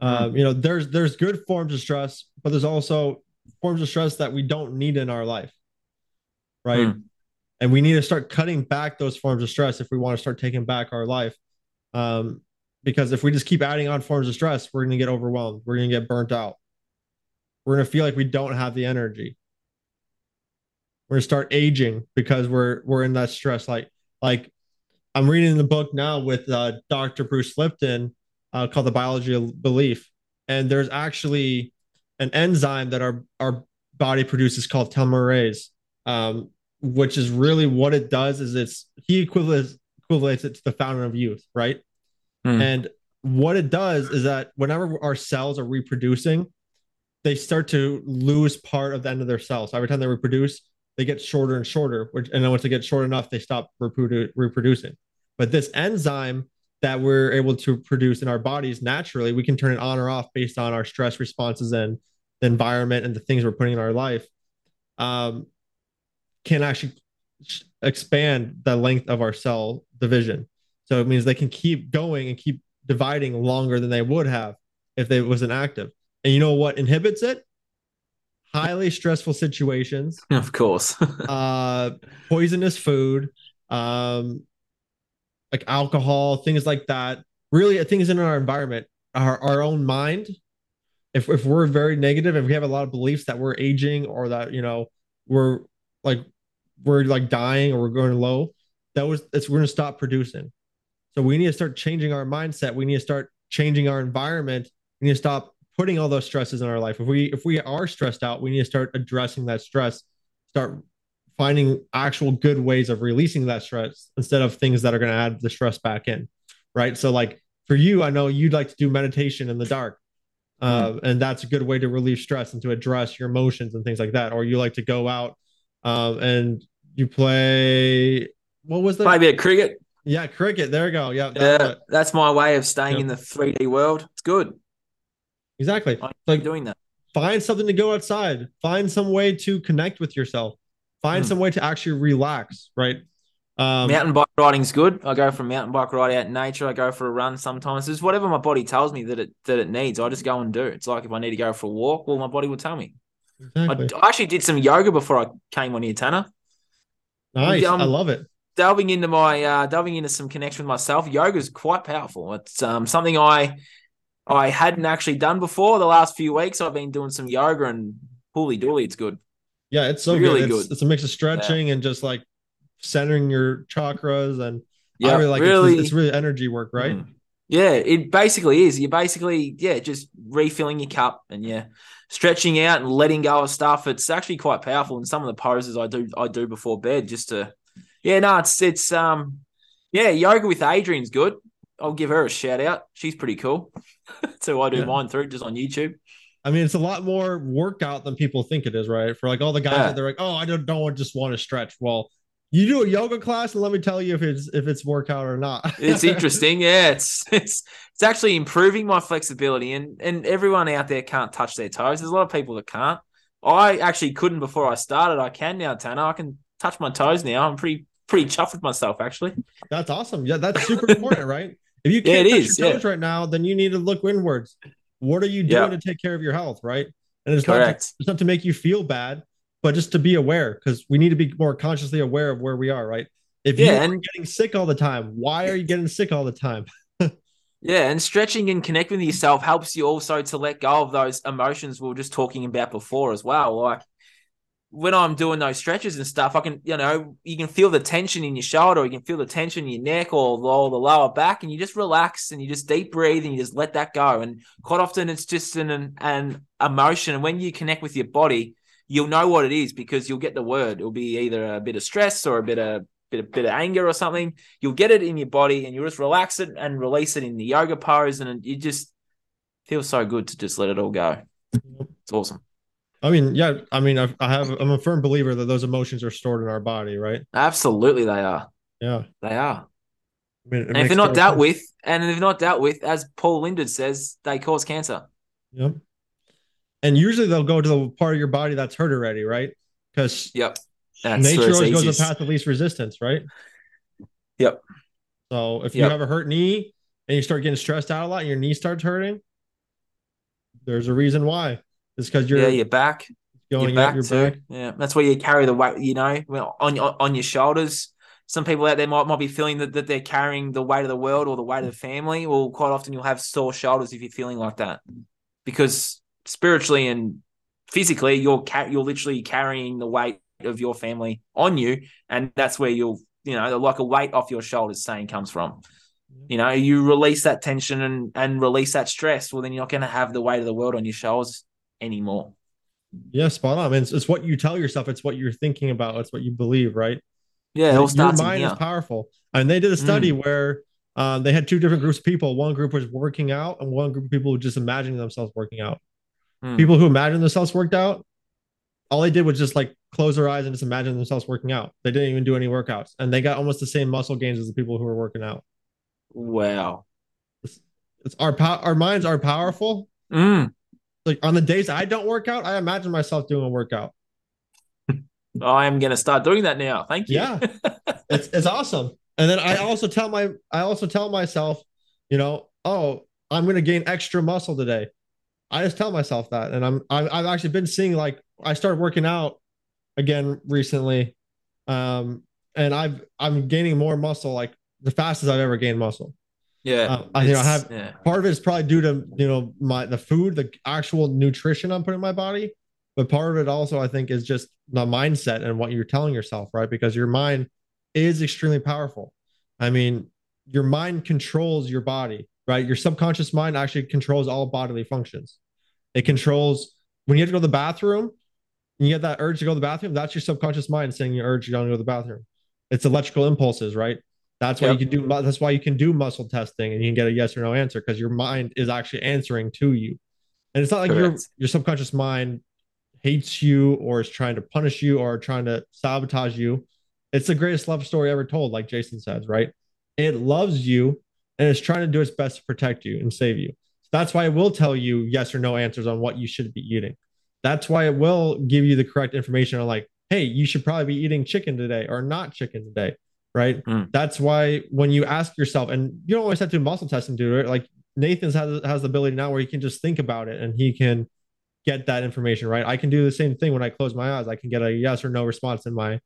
Um, mm. You know, there's there's good forms of stress, but there's also forms of stress that we don't need in our life. Right. Mm and we need to start cutting back those forms of stress if we want to start taking back our life um, because if we just keep adding on forms of stress we're going to get overwhelmed we're going to get burnt out we're going to feel like we don't have the energy we're going to start aging because we're we're in that stress like like i'm reading the book now with uh, dr bruce lipton uh, called the biology of belief and there's actually an enzyme that our our body produces called telomerase um, which is really what it does is it's he equivalents equates it to the fountain of youth, right? Mm. And what it does is that whenever our cells are reproducing, they start to lose part of the end of their cells. So every time they reproduce, they get shorter and shorter, which, and then once they get short enough, they stop reprodu- reproducing. But this enzyme that we're able to produce in our bodies naturally, we can turn it on or off based on our stress responses and the environment and the things we're putting in our life. Um, can actually expand the length of our cell division. So it means they can keep going and keep dividing longer than they would have if they wasn't active. And you know what inhibits it? highly stressful situations, Of course. uh, poisonous food, um, like alcohol, things like that. Really, uh, things in our environment, our our own mind. If if we're very negative, if we have a lot of beliefs that we're aging or that you know we're like we're like dying or we're going low, that was it's we're gonna stop producing. So we need to start changing our mindset. We need to start changing our environment. We need to stop putting all those stresses in our life. If we if we are stressed out, we need to start addressing that stress. Start finding actual good ways of releasing that stress instead of things that are going to add the stress back in. Right. So like for you, I know you'd like to do meditation in the dark. Uh, mm. and that's a good way to relieve stress and to address your emotions and things like that. Or you like to go out um, and you play what was that? Bit cricket. Yeah, cricket. There we go. Yeah, yeah. That's my way of staying in the 3D world. It's good. Exactly. I'm like doing that. Find something to go outside. Find some way to connect with yourself. Find hmm. some way to actually relax. Right. Um, mountain bike riding's good. I go for a mountain bike ride out in nature. I go for a run sometimes. It's whatever my body tells me that it that it needs. I just go and do. It's like if I need to go for a walk, well, my body will tell me. Exactly. I, I actually did some yoga before I came on here, Tanner. Nice. Um, I love it delving into my uh, delving into some connection with myself, yoga is quite powerful. It's um, something I I hadn't actually done before. The last few weeks, I've been doing some yoga, and holy dooly, it's good. Yeah, it's so really good. It's, good. It's a mix of stretching yeah. and just like centering your chakras, and yeah, really like really, it's, it's, really energy work, right? Mm. Yeah, it basically is. You're basically yeah, just refilling your cup and yeah, stretching out and letting go of stuff. It's actually quite powerful. And some of the poses I do I do before bed just to yeah, no, it's it's um yeah, yoga with Adriene's good. I'll give her a shout out. She's pretty cool. so I do yeah. mine through just on YouTube. I mean, it's a lot more workout than people think it is, right? For like all the guys yeah. that they're like, oh, I don't don't just want to stretch. Well, you do a yoga class, and let me tell you if it's if it's workout or not. it's interesting, yeah. It's it's it's actually improving my flexibility, and and everyone out there can't touch their toes. There's a lot of people that can't. I actually couldn't before I started. I can now, Tanner. I can touch my toes now. I'm pretty pretty chuffed with myself actually. That's awesome. Yeah, that's super important, right? If you can't yeah, touch your toes yeah. right now, then you need to look inwards. What are you doing to take care of your health, right? And it's Correct. not to, it's not to make you feel bad, but just to be aware because we need to be more consciously aware of where we are, right? If yeah, you're getting sick all the time, why are you getting sick all the time? Yeah, and stretching and connecting with yourself helps you also to let go of those emotions we were just talking about before as well. Like when I'm doing those stretches and stuff, I can, you know, you can feel the tension in your shoulder, you can feel the tension in your neck or, or the lower back, and you just relax and you just deep breathe and you just let that go. And quite often it's just an an emotion. And when you connect with your body, you'll know what it is because you'll get the word. It'll be either a bit of stress or a bit of bit of, bit of anger or something. You'll get it in your body and you'll just relax it and release it in the yoga pose, and you just feel so good to just let it all go. It's awesome. I mean, yeah, I mean, I, I have, I'm a firm believer that those emotions are stored in our body, right? Absolutely, they are. Yeah, they are. I mean, and if they're not dealt sense. with, and if not dealt with, as Paul Lindard says, they cause cancer. Yep. And usually they'll go to the part of your body that's hurt already, right? Because yep, that's nature always goes the path of least resistance, right? Yep. So if you have a hurt knee and you start getting stressed out a lot, and your knee starts hurting, there's a reason why. It's because you're yeah, your back, going your back your too. Back. Yeah, that's where you carry the weight. You know, on your on your shoulders. Some people out there might might be feeling that, that they're carrying the weight of the world or the weight of the family. Well, quite often you'll have sore shoulders if you're feeling like that, because spiritually and physically you're you're literally carrying the weight of your family on you, and that's where you'll you know like a weight off your shoulders saying comes from. You know, you release that tension and and release that stress. Well, then you're not going to have the weight of the world on your shoulders anymore. Yeah, spot on. I mean, it's, it's, what you tell yourself. It's what you're thinking about. It's what you believe, right? Yeah, your mind is powerful. And they did a study mm. where um, they had two different groups of people. One group was working out, and one group of people were just imagining themselves working out. Mm. People who imagined themselves worked out, all they did was just like close their eyes and just imagine themselves working out. They didn't even do any workouts, and they got almost the same muscle gains as the people who were working out. Wow, it's, it's our po- our minds are powerful. Mm like on the days I don't work out, I imagine myself doing a workout. I am gonna start doing that now. Thank you. Yeah, it's it's awesome. And then I also tell my I also tell myself, you know, oh, I'm gonna gain extra muscle today. I just tell myself that, and I'm I've, I've actually been seeing like I started working out again recently, um, and I've I'm gaining more muscle like the fastest I've ever gained muscle. Yeah, uh, I you know I have yeah. part of it is probably due to you know my the food, the actual nutrition I'm putting in my body, but part of it also I think is just the mindset and what you're telling yourself, right? Because your mind is extremely powerful. I mean, your mind controls your body, right? Your subconscious mind actually controls all bodily functions. It controls when you have to go to the bathroom, you get that urge to go to the bathroom. That's your subconscious mind saying you urge you to go to the bathroom. It's electrical impulses, right? That's why yep. you can do. That's why you can do muscle testing and you can get a yes or no answer because your mind is actually answering to you, and it's not like your your subconscious mind hates you or is trying to punish you or trying to sabotage you. It's the greatest love story ever told, like Jason says, right? It loves you and it's trying to do its best to protect you and save you. So that's why it will tell you yes or no answers on what you should be eating. That's why it will give you the correct information on like, hey, you should probably be eating chicken today or not chicken today right? Mm. That's why when you ask yourself, and you don't always have to do muscle testing, do it. Like Nathan's has has the ability now where he can just think about it and he can get that information, right? I can do the same thing when I close my eyes. I can get a yes or no response in my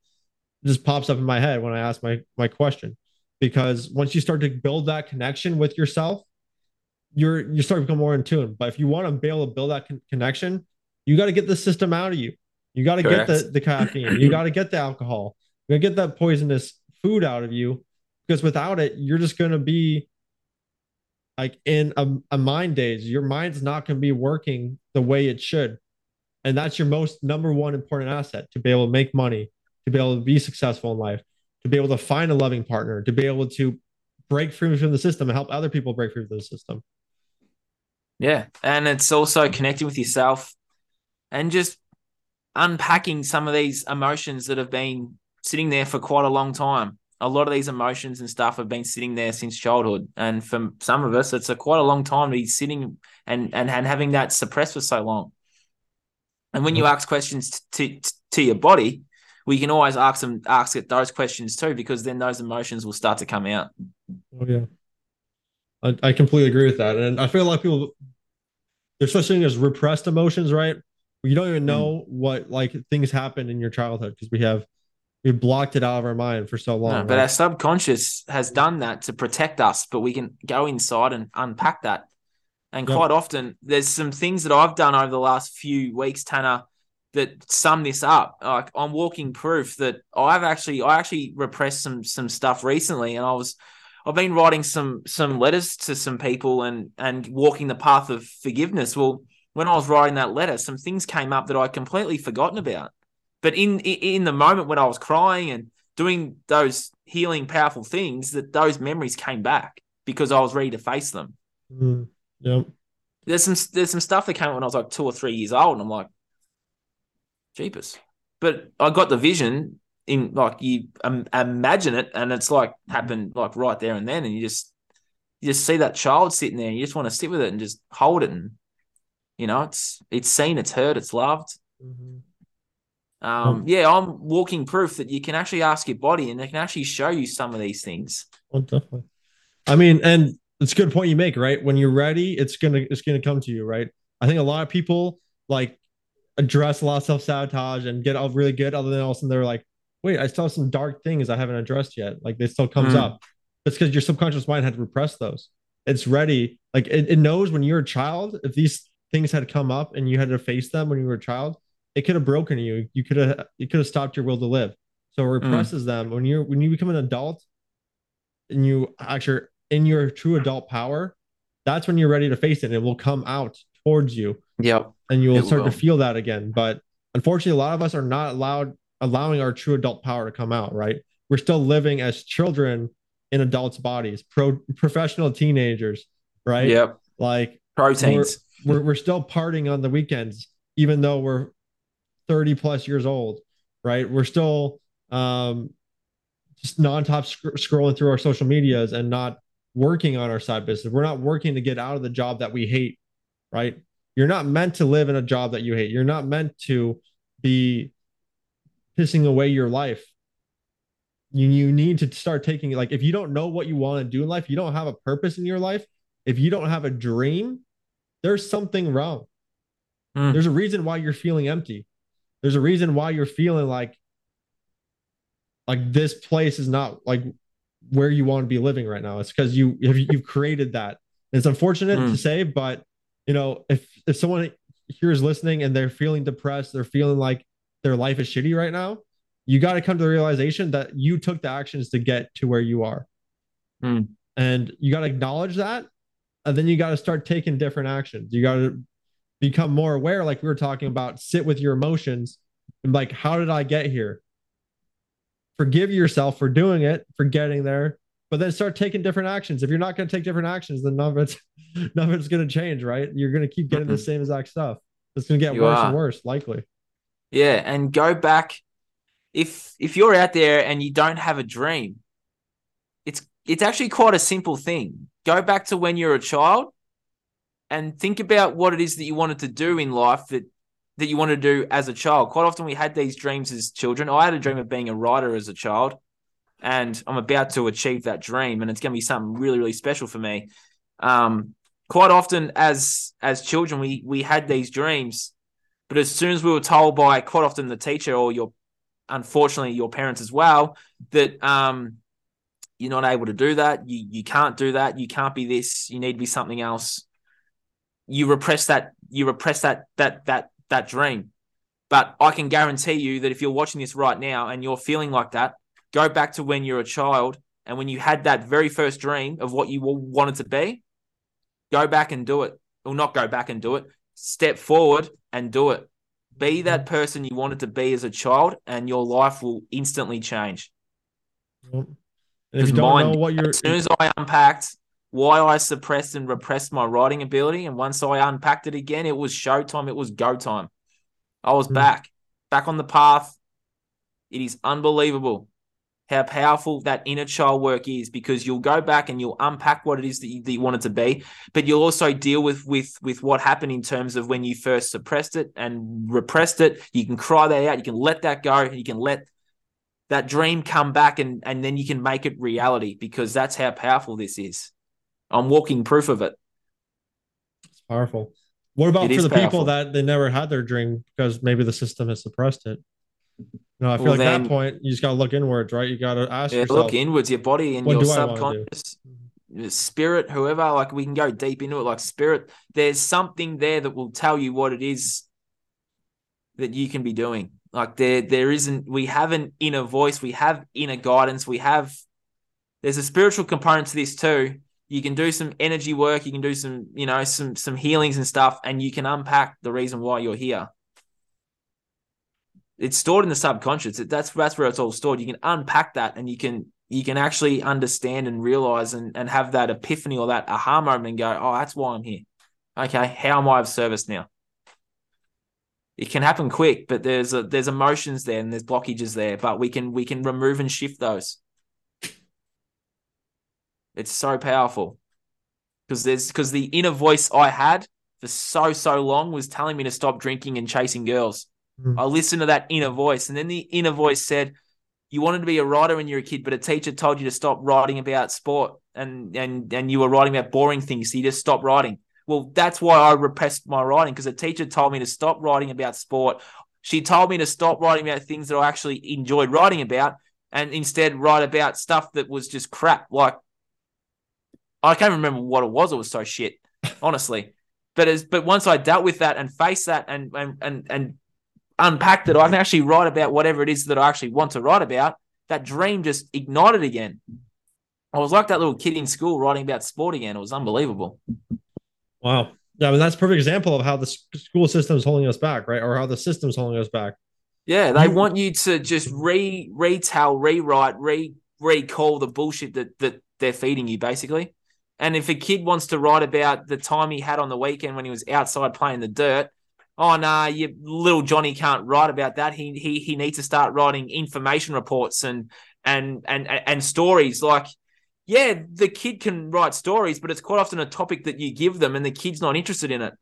just pops up in my head when I ask my my question. Because once you start to build that connection with yourself, you're you start to become more in tune. But if you want to be able to build that con- connection, you got to get the system out of you. You got to get the, the caffeine. You got to get the alcohol. You got to get that poisonous food out of you because without it, you're just going to be like in a, a mind daze. Your mind's not going to be working the way it should. And that's your most number one important asset to be able to make money, to be able to be successful in life, to be able to find a loving partner, to be able to break free from the system and help other people break free from the system. Yeah. And it's also connecting with yourself and just unpacking some of these emotions that have been sitting there for quite a long time. A lot of these emotions and stuff have been sitting there since childhood, and for some of us, it's a quite a long time to be sitting and and, and having that suppressed for so long. And when you ask questions to, to, to your body, we can always ask them ask it those questions too, because then those emotions will start to come out. Oh yeah, I, I completely agree with that, and I feel like people there's such thing as repressed emotions, right? You don't even hmm. know mm. what like things happened in your childhood because we have we blocked it out of our mind for so long. No, but right? our subconscious has done that to protect us, but we can go inside and unpack that. And yep. quite often, there's some things that I've done over the last few weeks, Tanner, that sum this up. Like I'm walking proof that I've actually, I actually repressed some some stuff recently, and I was, I've been writing some some letters to some people and and walking the path of forgiveness. Well, when I was writing that letter, some things came up that I completely forgotten about but in in the moment when I was crying and doing those healing, powerful things, that those memories came back because I was ready to face them. Mm, yep. There's some there's some stuff that came up when I was like two or three years old, and I'm like, jeepers. But I got the vision in like you um, imagine it, and it's like happened like right there and then, and you just you just see that child sitting there, and you just want to sit with it and just hold it, and you know, it's it's seen, it's heard, it's loved. Mm-hmm. Um, yeah, I'm walking proof that you can actually ask your body and they can actually show you some of these things. Well, definitely. I mean, and it's a good point you make, right? When you're ready, it's gonna it's gonna come to you, right? I think a lot of people like address a lot of self sabotage and get all really good, other than all of a sudden they're like, wait, I still have some dark things I haven't addressed yet. Like this still comes mm. up. It's because your subconscious mind had to repress those. It's ready. Like it, it knows when you're a child, if these things had come up and you had to face them when you were a child, it could have broken you. You could have you could have stopped your will to live. So it mm. represses mm. them when you're when you become an adult and you actually in your true adult power, that's when you're ready to face it. And it will come out towards you. Yep. And you will start will. to feel that again. But unfortunately, a lot of us are not allowed allowing our true adult power to come out, right? We're still living as children in adults' bodies, pro professional teenagers, right? Yep. Like proteins. We're, we're, we're still partying on the weekends, even though we're 30 plus years old, right? We're still um, just non-top sc- scrolling through our social medias and not working on our side business. We're not working to get out of the job that we hate, right? You're not meant to live in a job that you hate. You're not meant to be pissing away your life. You, you need to start taking like if you don't know what you want to do in life, you don't have a purpose in your life, if you don't have a dream, there's something wrong. Mm. There's a reason why you're feeling empty. There's a reason why you're feeling like like this place is not like where you want to be living right now. It's because you you've created that. It's unfortunate mm. to say, but you know, if if someone here is listening and they're feeling depressed, they're feeling like their life is shitty right now, you got to come to the realization that you took the actions to get to where you are. Mm. And you got to acknowledge that. And then you got to start taking different actions. You got to become more aware, like we were talking about, sit with your emotions and like, how did I get here? Forgive yourself for doing it, for getting there, but then start taking different actions. If you're not going to take different actions, then none of it's none of it's going to change, right? You're going to keep getting mm-hmm. the same exact stuff. It's going to get you worse are. and worse, likely. Yeah, and go back if if you're out there and you don't have a dream, it's it's actually quite a simple thing. Go back to when you're a child and think about what it is that you wanted to do in life that that you want to do as a child. Quite often we had these dreams as children. I had a dream of being a writer as a child, and I'm about to achieve that dream, and it's going to be something really, really special for me. Um, quite often as as children, we we had these dreams, but as soon as we were told by quite often the teacher or your unfortunately your parents as well that um you're not able to do that you you can't do that you can't be this you need to be something else you repress that you repress that that that that dream. But i can guarantee you that if you're watching this right now and you're feeling like that go back to when you're a child and when you had that very first dream of what you wanted to be go back and do it. Or not go back and do it. Step forward and do it. Be that person you wanted to be as a child, and your life will instantly change. Because mine, what you're... as soon as I unpacked why I suppressed and repressed my writing ability, and once I unpacked it again, it was showtime. It was go time. I was mm. back, back on the path. It is unbelievable how powerful that inner child work is because you'll go back and you'll unpack what it is that you, that you want it to be but you'll also deal with with with what happened in terms of when you first suppressed it and repressed it you can cry that out you can let that go you can let that dream come back and and then you can make it reality because that's how powerful this is i'm walking proof of it it's powerful what about it for the powerful. people that they never had their dream because maybe the system has suppressed it no, I feel well, like then, that point you just got to look inwards, right? You got to ask yeah, yourself, look inwards, your body and your subconscious, spirit, whoever. Like we can go deep into it, like spirit. There's something there that will tell you what it is that you can be doing. Like there, there isn't. We have an inner voice. We have inner guidance. We have. There's a spiritual component to this too. You can do some energy work. You can do some, you know, some some healings and stuff, and you can unpack the reason why you're here it's stored in the subconscious. That's that's where it's all stored. You can unpack that and you can you can actually understand and realize and, and have that epiphany or that aha moment and go, oh, that's why I'm here. Okay, how am I of service now? It can happen quick, but there's a, there's emotions there and there's blockages there, but we can we can remove and shift those. It's so powerful because there's because the inner voice I had for so so long was telling me to stop drinking and chasing girls Mm. I listened to that inner voice, and then the inner voice said, "You wanted to be a writer when you were a kid, but a teacher told you to stop writing about sport, and and and you were writing about boring things, so you just stopped writing." Well, that's why I repressed my writing because a teacher told me to stop writing about sport. She told me to stop writing about things that I actually enjoyed writing about, and instead write about stuff that was just crap. Like I can't remember what it was. It was so shit, honestly. But as but once I dealt with that and faced that and and and and unpacked it, I can actually write about whatever it is that I actually want to write about. That dream just ignited again. I was like that little kid in school writing about sport again. It was unbelievable. Wow. Yeah, I mean, that's a perfect example of how the school system is holding us back, right? Or how the system's holding us back. Yeah, they want you to just re retell, rewrite, re recall the bullshit that that they're feeding you, basically. And if a kid wants to write about the time he had on the weekend when he was outside playing the dirt, oh nah, you little Johnny can't write about that. He he he needs to start writing information reports and and and and stories. Like, yeah, the kid can write stories, but it's quite often a topic that you give them, and the kid's not interested in it.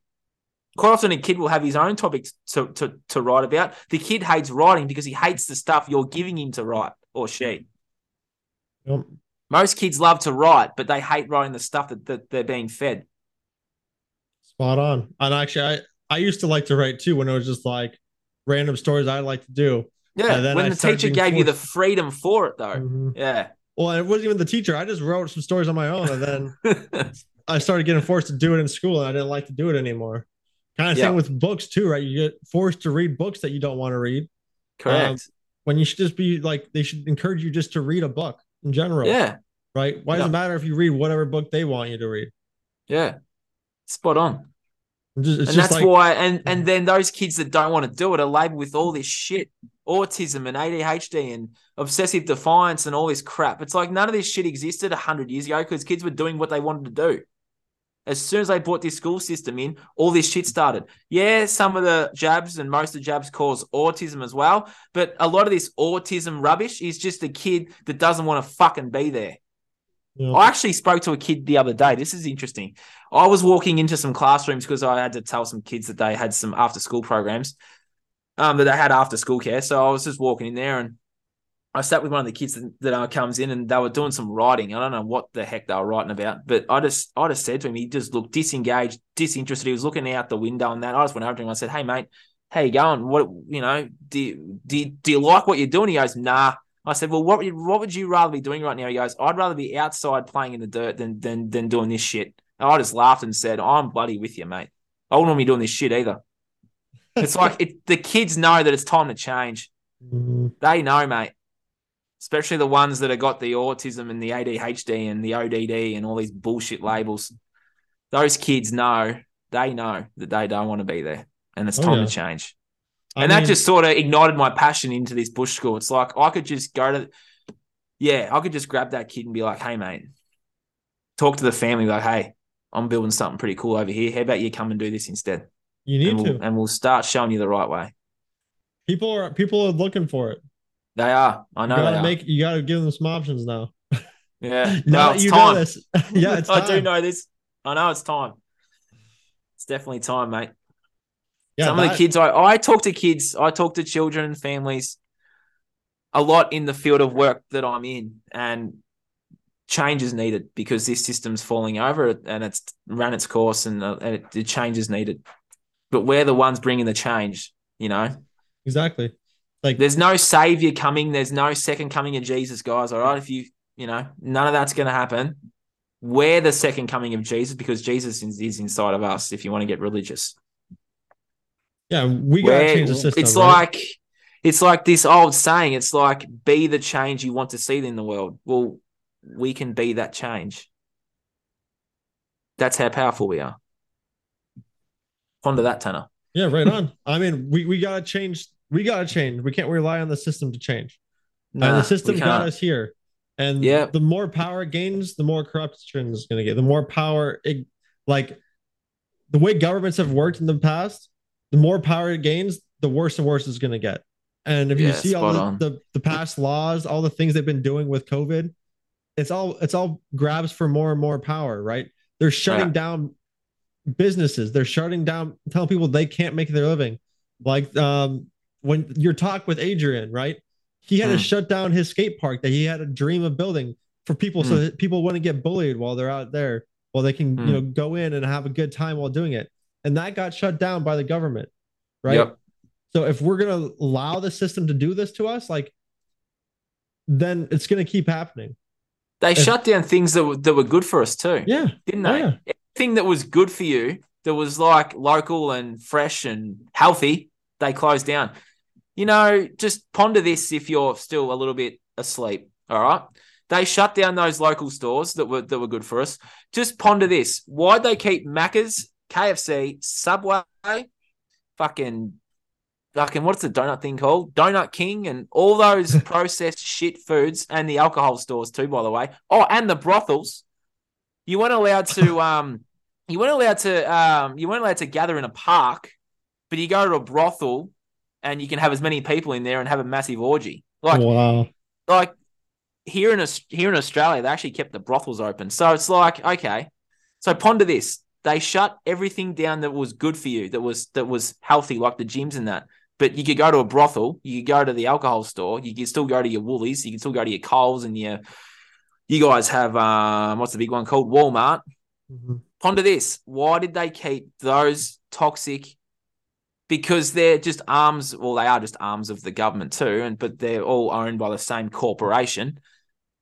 Quite often, a kid will have his own topic to, to, to write about. The kid hates writing because he hates the stuff you're giving him to write or she. Yep. Most kids love to write, but they hate writing the stuff that, that they're being fed. Spot on. And actually, I, I used to like to write too when it was just like random stories I like to do. Yeah, And then when I the teacher gave you the freedom for it, though. Mhm. Yeah. Well, it wasn't even the teacher. I just wrote some stories on my own, and then I started getting forced to do it in school, and I didn't like to do it anymore. Kind of Yeah. same with books too, right? You get forced to read books that you don't want to read Correct. when you should just be like they should encourage you just to read a book in general, yeah. right? Why does it matter if you read whatever book they want you to read? Yeah. Spot on. Just, and that's like why and and then those kids that don't want to do it are labeled with all this shit autism and adhd and obsessive defiance and all this crap it's like none of this shit existed 100 years ago because kids were doing what they wanted to do as soon as they brought this school system in all this shit started yeah some of the jabs and most of the jabs cause autism as well but a lot of this autism rubbish is just a kid that doesn't want to fucking be there know, I actually spoke to a kid the other day. This is interesting. I was walking into some classrooms because I had to tell some kids that they had some after school programs, um, that they had after school care. So I was just walking in there and I sat with one of the kids that, that uh, comes in and they were doing some writing. I don't know what the heck they were writing about, but I just I just said to him, he just looked disengaged, disinterested. He was looking out the window and that. I just went over to him. I said, "Hey mate, how you going? What you know? Do you, do you, do you like what you're doing?" He goes, "Nah." I said, "Well, what would you, what would you rather be doing right now?" He goes, "I'd rather be outside playing in the dirt than than than doing this shit." And I just laughed and said, "I'm bloody with you, mate. I wouldn't want to be doing this shit either." It's like it, the kids know that it's time to change. They know, mate. Especially the ones that have got the autism and the ADHD and the ODD and all these bullshit labels. Those kids know, they know that they don't want to be there, and it's Oh, time yeah. to change I and that just sort of ignited my passion into this bush school. It's like I could just go to, yeah, I could just grab that kid and be like, hey, mate, talk to the family, like, hey, I'm building something pretty cool over here. How about you come and do this instead? you need and, to. we'll, and we'll start showing you the right way. People are people are looking for it. They are. I know they gotta are. make you gotta give them some options now. yeah. Now Well, it's you time. know this, yeah, it's I do know this. I know it's time. It's definitely time, mate. Yeah, Some of the kids I, I talk to kids, I talk to children and families a lot in the field of work that I'm in, and change is needed because this system's falling over and it's run its course, and, uh, and it, the change is needed. But we're the ones bringing the change. You know, exactly. Like there's no savior coming. There's no second coming of Jesus, guys. All right, if you you know, none of that's going to happen. We're the second coming of Jesus because Jesus is, is inside of us. If you want to get religious yeah, we gotta change the system. It's right? like it's like this old saying. It's like be the change you want to see in the world. Well, we can be that change. That's how powerful we are. Ponder that, Tanner. Yeah, right on. I mean, we, we gotta change. We gotta change. We can't rely on the system to change. and Nah, the system got us here. And Yeah. the more power it gains, the more corruption is going to get. The more power, it, like the way governments have worked in the past, the more power it gains, the worse and worse it's going to get. And if you see all the, the the past laws, all the things they've been doing with COVID, it's all it's all grabs for more and more power, right? They're shutting Yeah. down businesses. They're shutting down, telling people they can't make their living. Like um, when your talk with Adrian, right? He had to Mm. shut down his skate park that he had a dream of building for people, so Mm. that people wouldn't get bullied while they're out there, while they can, Mm. you know, go in and have a good time while doing it. And that got shut down by the government, right? Yep. So if we're gonna allow the system to do this to us, like, then it's gonna keep happening. They If- shut down things that were, that were good for us too, Yeah. didn't Oh, they? yeah. Everything that was good for you, that was like local and fresh and healthy, they closed down. You know, just ponder this if you're still a little bit asleep. All right. They shut down those local stores that were that were good for us. Just ponder this. Why'd they keep Macca's, KFC, Subway, fucking fucking what's the donut thing called? Donut King and all those processed shit foods and the alcohol stores too, by the way. Oh, and the brothels. You weren't allowed to um you weren't allowed to um you weren't allowed to gather in a park, but you go to a brothel and you can have as many people in there and have a massive orgy. Like wow. like here in here in Australia, they actually kept the brothels open. So it's like, okay, so ponder this: they shut everything down that was good for you, that was that was healthy, like the gyms and that. But you could go to a brothel, you could go to the alcohol store, you could still go to your Woolies, you can still go to your Coles and your. You guys have um, what's the big one called Walmart? Mhm. Ponder this: why did they keep those toxic because they're just arms. Well, they are just arms of the government too, and but they're all owned by the same corporation.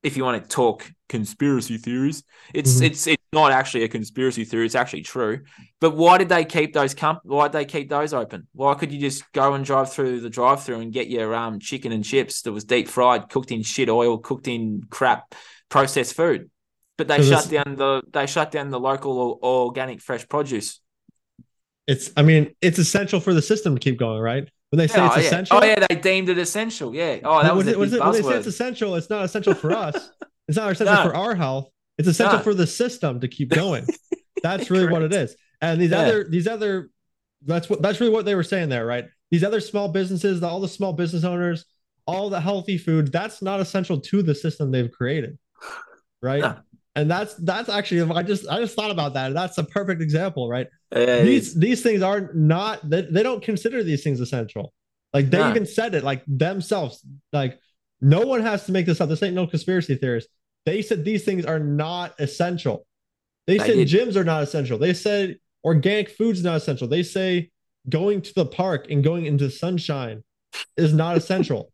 If you want to talk conspiracy theories, it's Mhm. it's it's not actually a conspiracy theory. It's actually true. But why did they keep those comp- Why did they keep those open? Why could you just go and drive through the drive-through and get your um chicken and chips that was deep fried, cooked in shit oil, cooked in crap processed food? But they So shut down the they shut down the local organic fresh produce. It's I mean, it's essential for the system to keep going, right? When they say oh, it's yeah. essential, Oh yeah, they deemed it essential. Yeah. Oh, that was, a when big it- when they say it's essential, it's not essential for us. It's not essential No. for our health. It's essential No. for the system to keep going. That's really what it is. And these Yeah. other these other that's what that's really what they were saying there, right? These other small businesses, all the small business owners, all the healthy food, that's not essential to the system they've created. Right? No. And that's that's actually I just I just thought about that. That's a perfect example, right? Yeah, these these things are not they, they don't consider these things essential. Like they No. even said it like themselves like no one has to make this up. This ain't no conspiracy theorists they said these things are not essential. They, said did. gyms are not essential. They said organic food's not essential. They say going to the park and going into sunshine is not essential.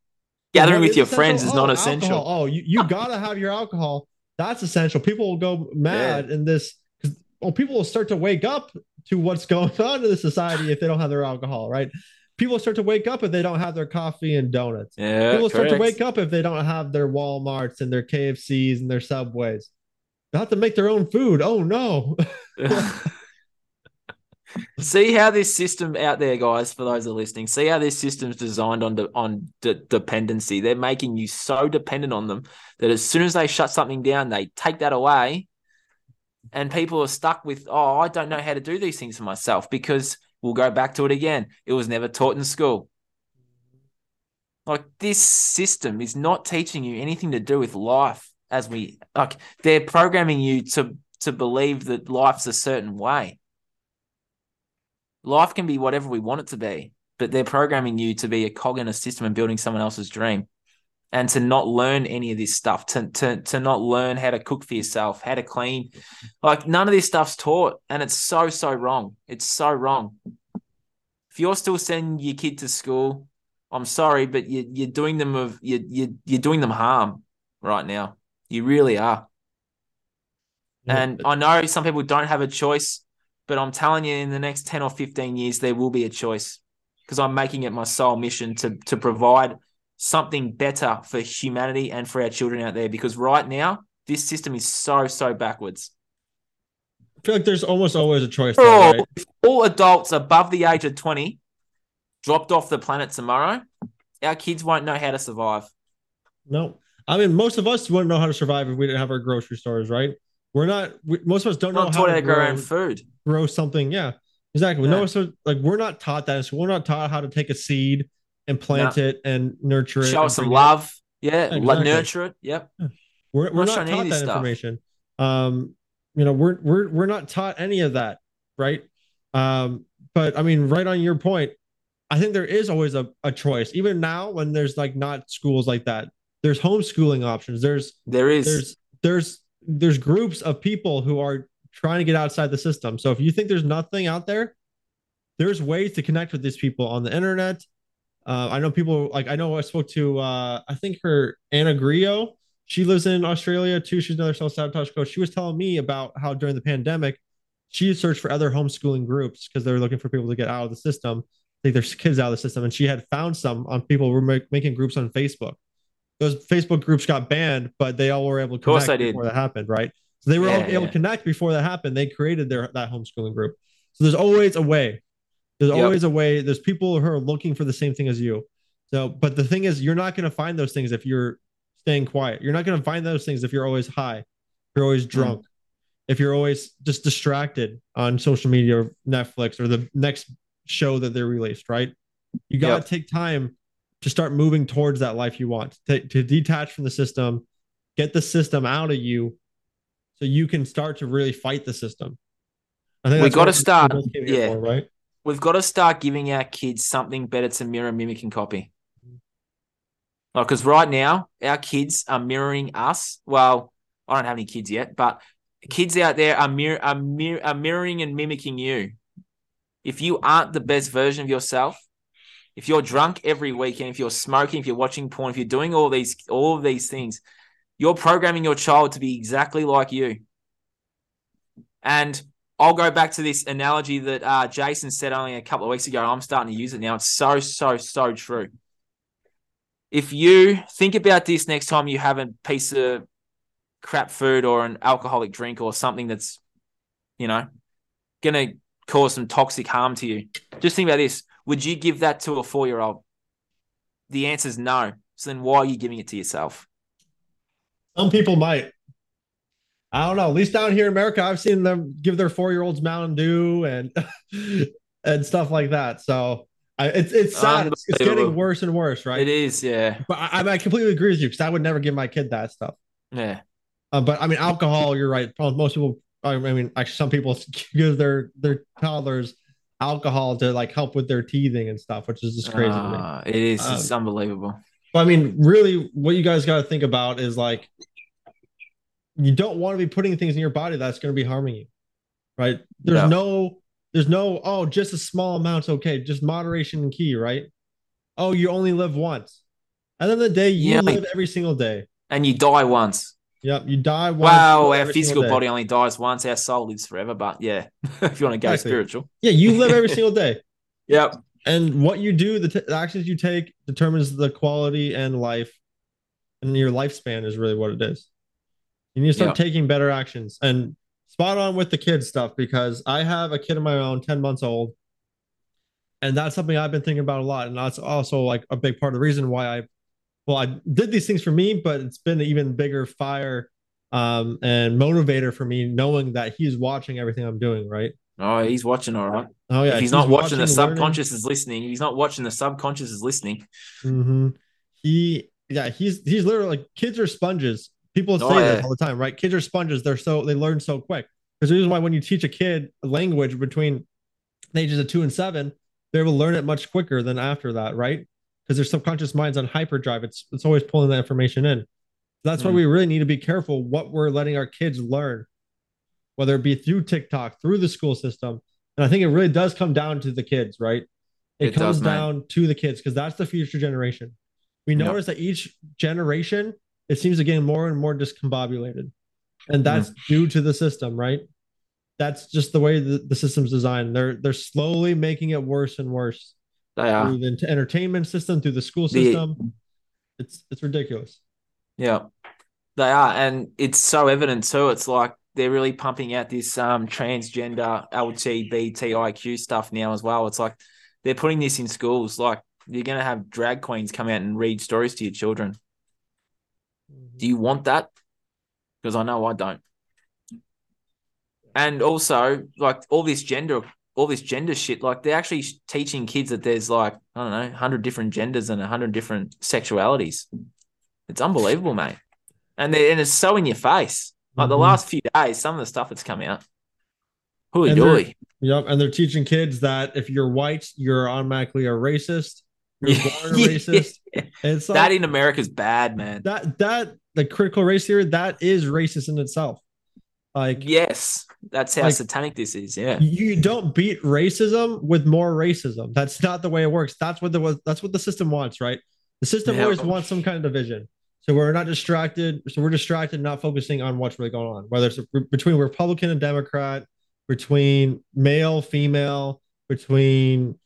Gathering with your essential? friends is Oh, not alcohol. essential. oh you, you gotta have your alcohol. That's essential. People will go mad in this because well people will start to wake up to what's going on in the society if they don't have their alcohol right? People start to wake up if they don't have their coffee and donuts. Yeah, people start to wake up if they don't have their walmarts and their kfcs and their subways. They have to make their own food. Oh no. See how this system out there, guys. For those that are listening, see how this system's designed on de- on de- dependency. They're making you so dependent on them that as soon as they shut something down, they take that away, and people are stuck with, "Oh, I don't know how to do these things for myself." Because we'll go back to it again. It was never taught in school. Like this system is not teaching you anything to do with life. As we like, they're programming you to to believe that life's a certain way life can be whatever we want it to be, but they're programming you to be a cog in a system and building someone else's dream. And to not learn any of this stuff, to, to to not learn how to cook for yourself, how to clean, like none of this stuff's taught, and it's so so wrong. It's so wrong. If you're still sending your kid to school, I'm sorry, but you, you're doing them of you you you're doing them harm right now. You really are. And I know some people don't have a choice, but I'm telling you, in the next 10 or 15 years, there will be a choice because I'm making it my sole mission to, to provide something better for humanity and for our children out there. Because right now, this system is so, so backwards. i feel like there's almost always a choice For there, all, right? if all adults above the age of 20 dropped off the planet tomorrow, our kids won't know how to survive. No, I mean most of us wouldn't know how to survive if we didn't have our grocery stores, right? We're not. We, most of us don't Not know how to to grow our own food. grow something. Yeah, exactly. Yeah. No, so like we're not taught that. So we're not taught how to take a seed and plant it and nurture it. Show some bring it- love. Yeah, Exactly. nurture it. Yep. We're, we're not not taught that stuff. information. Um, you know, we're we're we're not taught any of that, right? Um, but I mean, right on your point, I think there is always a, a choice. Even now, when there's like not schools like that, there's homeschooling options. There's There is. there's there's there's groups of people who are trying to get outside the system. So if you think there's nothing out there, there's ways to connect with these people on the internet. Uh, I know people like I know I spoke to uh, I think her Anna Grio. She lives in Australia too. She's another self sabotage coach. She was telling me about how during the pandemic, she searched for other homeschooling groups because they were looking for people to get out of the system, take their kids out of the system, and she had found some on people who were make, making groups on Facebook. Those Facebook groups got banned, but they all were able to connect before that happened, right? So they were all able yeah. to connect before that happened. They created their that homeschooling group. So there's always a way. There's Yep. always a way. There's people who are looking for the same thing as you. So, but the thing is, you're not going to find those things if you're staying quiet. You're not going to find those things if you're always high, if you're always hmm. drunk, if you're always just distracted on social media or Netflix or the next show that they're released, right? You got to Yep. take time to start moving towards that life you want, to, to detach from the system, get the system out of you so you can start to really fight the system. I think We that's gotta start- both came here yeah. for, right? We've got to start giving our kids something better to mirror, mimic, and copy. Like, because right now, our kids are mirroring us. Well, I don't have any kids yet, but kids out there are, are, are mirroring and mimicking you. If you aren't the best version of yourself, if you're drunk every weekend, if you're smoking, if you're watching porn, if you're doing all these all of these things, you're programming your child to be exactly like you. And I'll go back to this analogy that uh, Jason said only a couple of weeks ago. I'm starting to use it now. It's so, so, so true. If you think about this next time you have a piece of crap food or an alcoholic drink or something that's, you know, going to cause some toxic harm to you, just think about this. Would you give that to a four year old? The answer is no. So then why are you giving it to yourself? Some people might. I don't know. At least down here in America, I've seen them give their four year olds Mountain Dew and and stuff like that. So I, it's it's sad. It's, it's, getting worse and worse, right? It is, yeah. But I, I completely agree with you because I would never give my kid that stuff. Yeah. Uh, but I mean, alcohol. You're right. Most people. I mean, actually, some people give their their toddlers alcohol to like help with their teething and stuff, which is just crazy. Uh, it is. Um, it's unbelievable. But I mean, really, what you guys got to think about is like you don't want to be putting things in your body that's going to be harming you right there's no. no there's no oh just a small amount's okay just moderation and key right oh you only live once and then the day you yeah, live every single day and you die once Yep, you die once. Wow, our physical body only dies once. Our soul lives forever. But yeah, if you want to go exactly. spiritual, yeah, you live every single day. Yep. And what you do, the, t- the, actions you take, determines the quality and life, and your lifespan is really what it is. You need to start taking better actions and spot on with the kids stuff because I have a kid of my own, 10 months old. And that's something I've been thinking about a lot. And that's also like a big part of the reason why I, well, I did these things for me, but it's been an even bigger fire um, and motivator for me knowing that he's watching everything I'm doing, right? Oh, he's watching all right. Oh, yeah. If he's, he's not watching, watching the subconscious learning. is listening. If he's not watching the subconscious is listening. Mm-hmm. He, yeah, he's he's literally like kids are sponges. People say oh, yeah. that all the time, right? Kids are sponges. They're so they learn so quick. There's a reason why when you teach a kid a language between the ages of two and seven, they will learn it much quicker than after that, right? Because their subconscious mind's on hyperdrive. It's it's always pulling that information in. That's mm. why we really need to be careful what we're letting our kids learn, whether it be through TikTok, through the school system. And I think it really does come down to the kids, right? It, it comes does, down to the kids because that's the future generation. We notice yep. that each generation it seems to get more and more discombobulated. And that's mm. due to the system, right? That's just the way the, the system's designed. They're they're slowly making it worse and worse. They are. Through the entertainment system, through the school system. The, it's it's ridiculous. Yeah. They are. And it's so evident too. It's like they're really pumping out this um transgender LGBTIQ stuff now as well. It's like they're putting this in schools. Like you're gonna have drag queens come out and read stories to your children. Do you want that? Because I know I don't. And also, like all this gender, all this gender shit, like they're actually teaching kids that there's like, I don't know, 100 different genders and 100 different sexualities. It's unbelievable, mate. And, and it's so in your face. Like mm-hmm. the last few days, some of the stuff that's come out. Hooey dooey. Yep. And they're teaching kids that if you're white, you're automatically a racist. You're born racist. It's like, that in America is bad, man. That that the critical race theory that is racist in itself. Like yes, that's how like, satanic this is. Yeah, you don't beat racism with more racism. That's not the way it works. That's what the that's what the system wants, right? The system yeah. always wants some kind of division. So we're not distracted. So we're distracted, not focusing on what's really going on, whether it's between Republican and Democrat, between male, female, between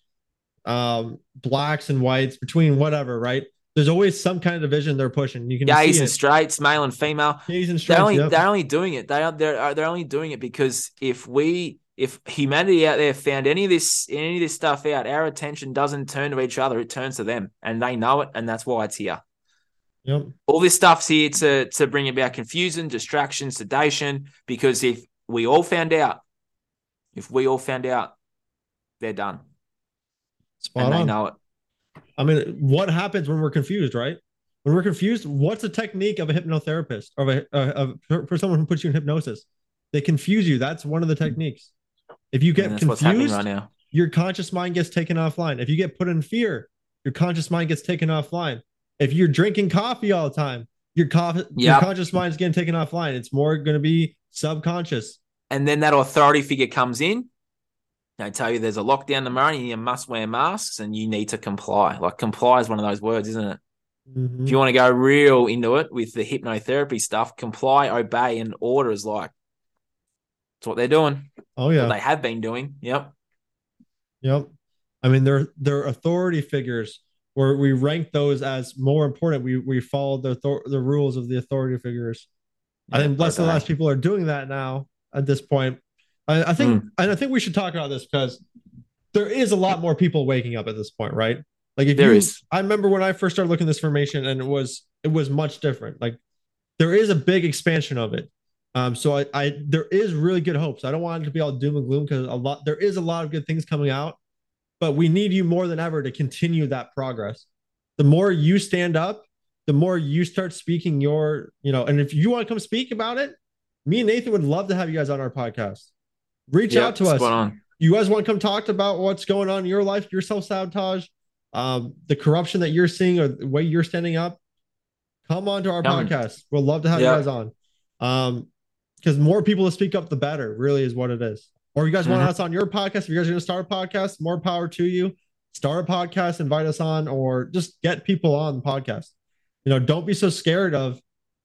um, blacks and whites, between whatever, right? There's always some kind of division they're pushing. You can gays and straights, male and female. Gays and straights. They're only, yep. they're only doing it. They are they're uh, they're only doing it because if we if humanity out there found any of this any of this stuff out, our attention doesn't turn to each other; it turns to them, and they know it, and that's why it's here. Yep. All this stuff's here to to bring about confusion, distraction, sedation. Because if we all found out, if we all found out, they're done. Spot and on. know it. I mean, what happens when we're confused, right? When we're confused, what's the technique of a hypnotherapist or of a, uh, of, for someone who puts you in hypnosis? They confuse you. That's one of the techniques. If you get confused, right your conscious mind gets taken offline. If you get put in fear, your conscious mind gets taken offline. If you're drinking coffee all the time, your coffee, yep. your conscious mind is getting taken offline. It's more going to be subconscious. And then that authority figure comes in They tell you there's a lockdown tomorrow and you must wear masks and you need to comply. Like comply is one of those words, isn't it? Mhm. If you want to go real into it with the hypnotherapy stuff, comply, obey, and order is like it's what they're doing. Oh yeah, they have been doing. Yep. yep. I mean, they're they're authority figures where we rank those as more important. We we follow the the rules of the authority figures. I think less and less people are doing that now at this point. I, I think Hmm. and I think we should talk about this because there is a lot more people waking up at this point, right? Like if There you, is. I remember when I first started looking at this formation, and it was it was much different. Like there is a big expansion of it. Um, so I, I there is really good hopes. I don't want it to be all doom and gloom because a lot there is a lot of good things coming out, but we need you more than ever to continue that progress. The more you stand up, the more you start speaking your, you know, and if you want to come speak about it, me and Nathan would love to have you guys on our podcast. Reach Yep, out to us you guys want to come talk about what's going on in your life, your self sabotage, um, the corruption that you're seeing, or the way you're standing up, come on to our Come. podcast. We'll love to have Yeah. you guys on. Um, because more people to speak up, the better, really is what it is. Or if you guys want Mhm. us on your podcast, if you guys are going to start a podcast, more power to you. Start a podcast, invite us on, or just get people on the podcast. You know, don't be so scared of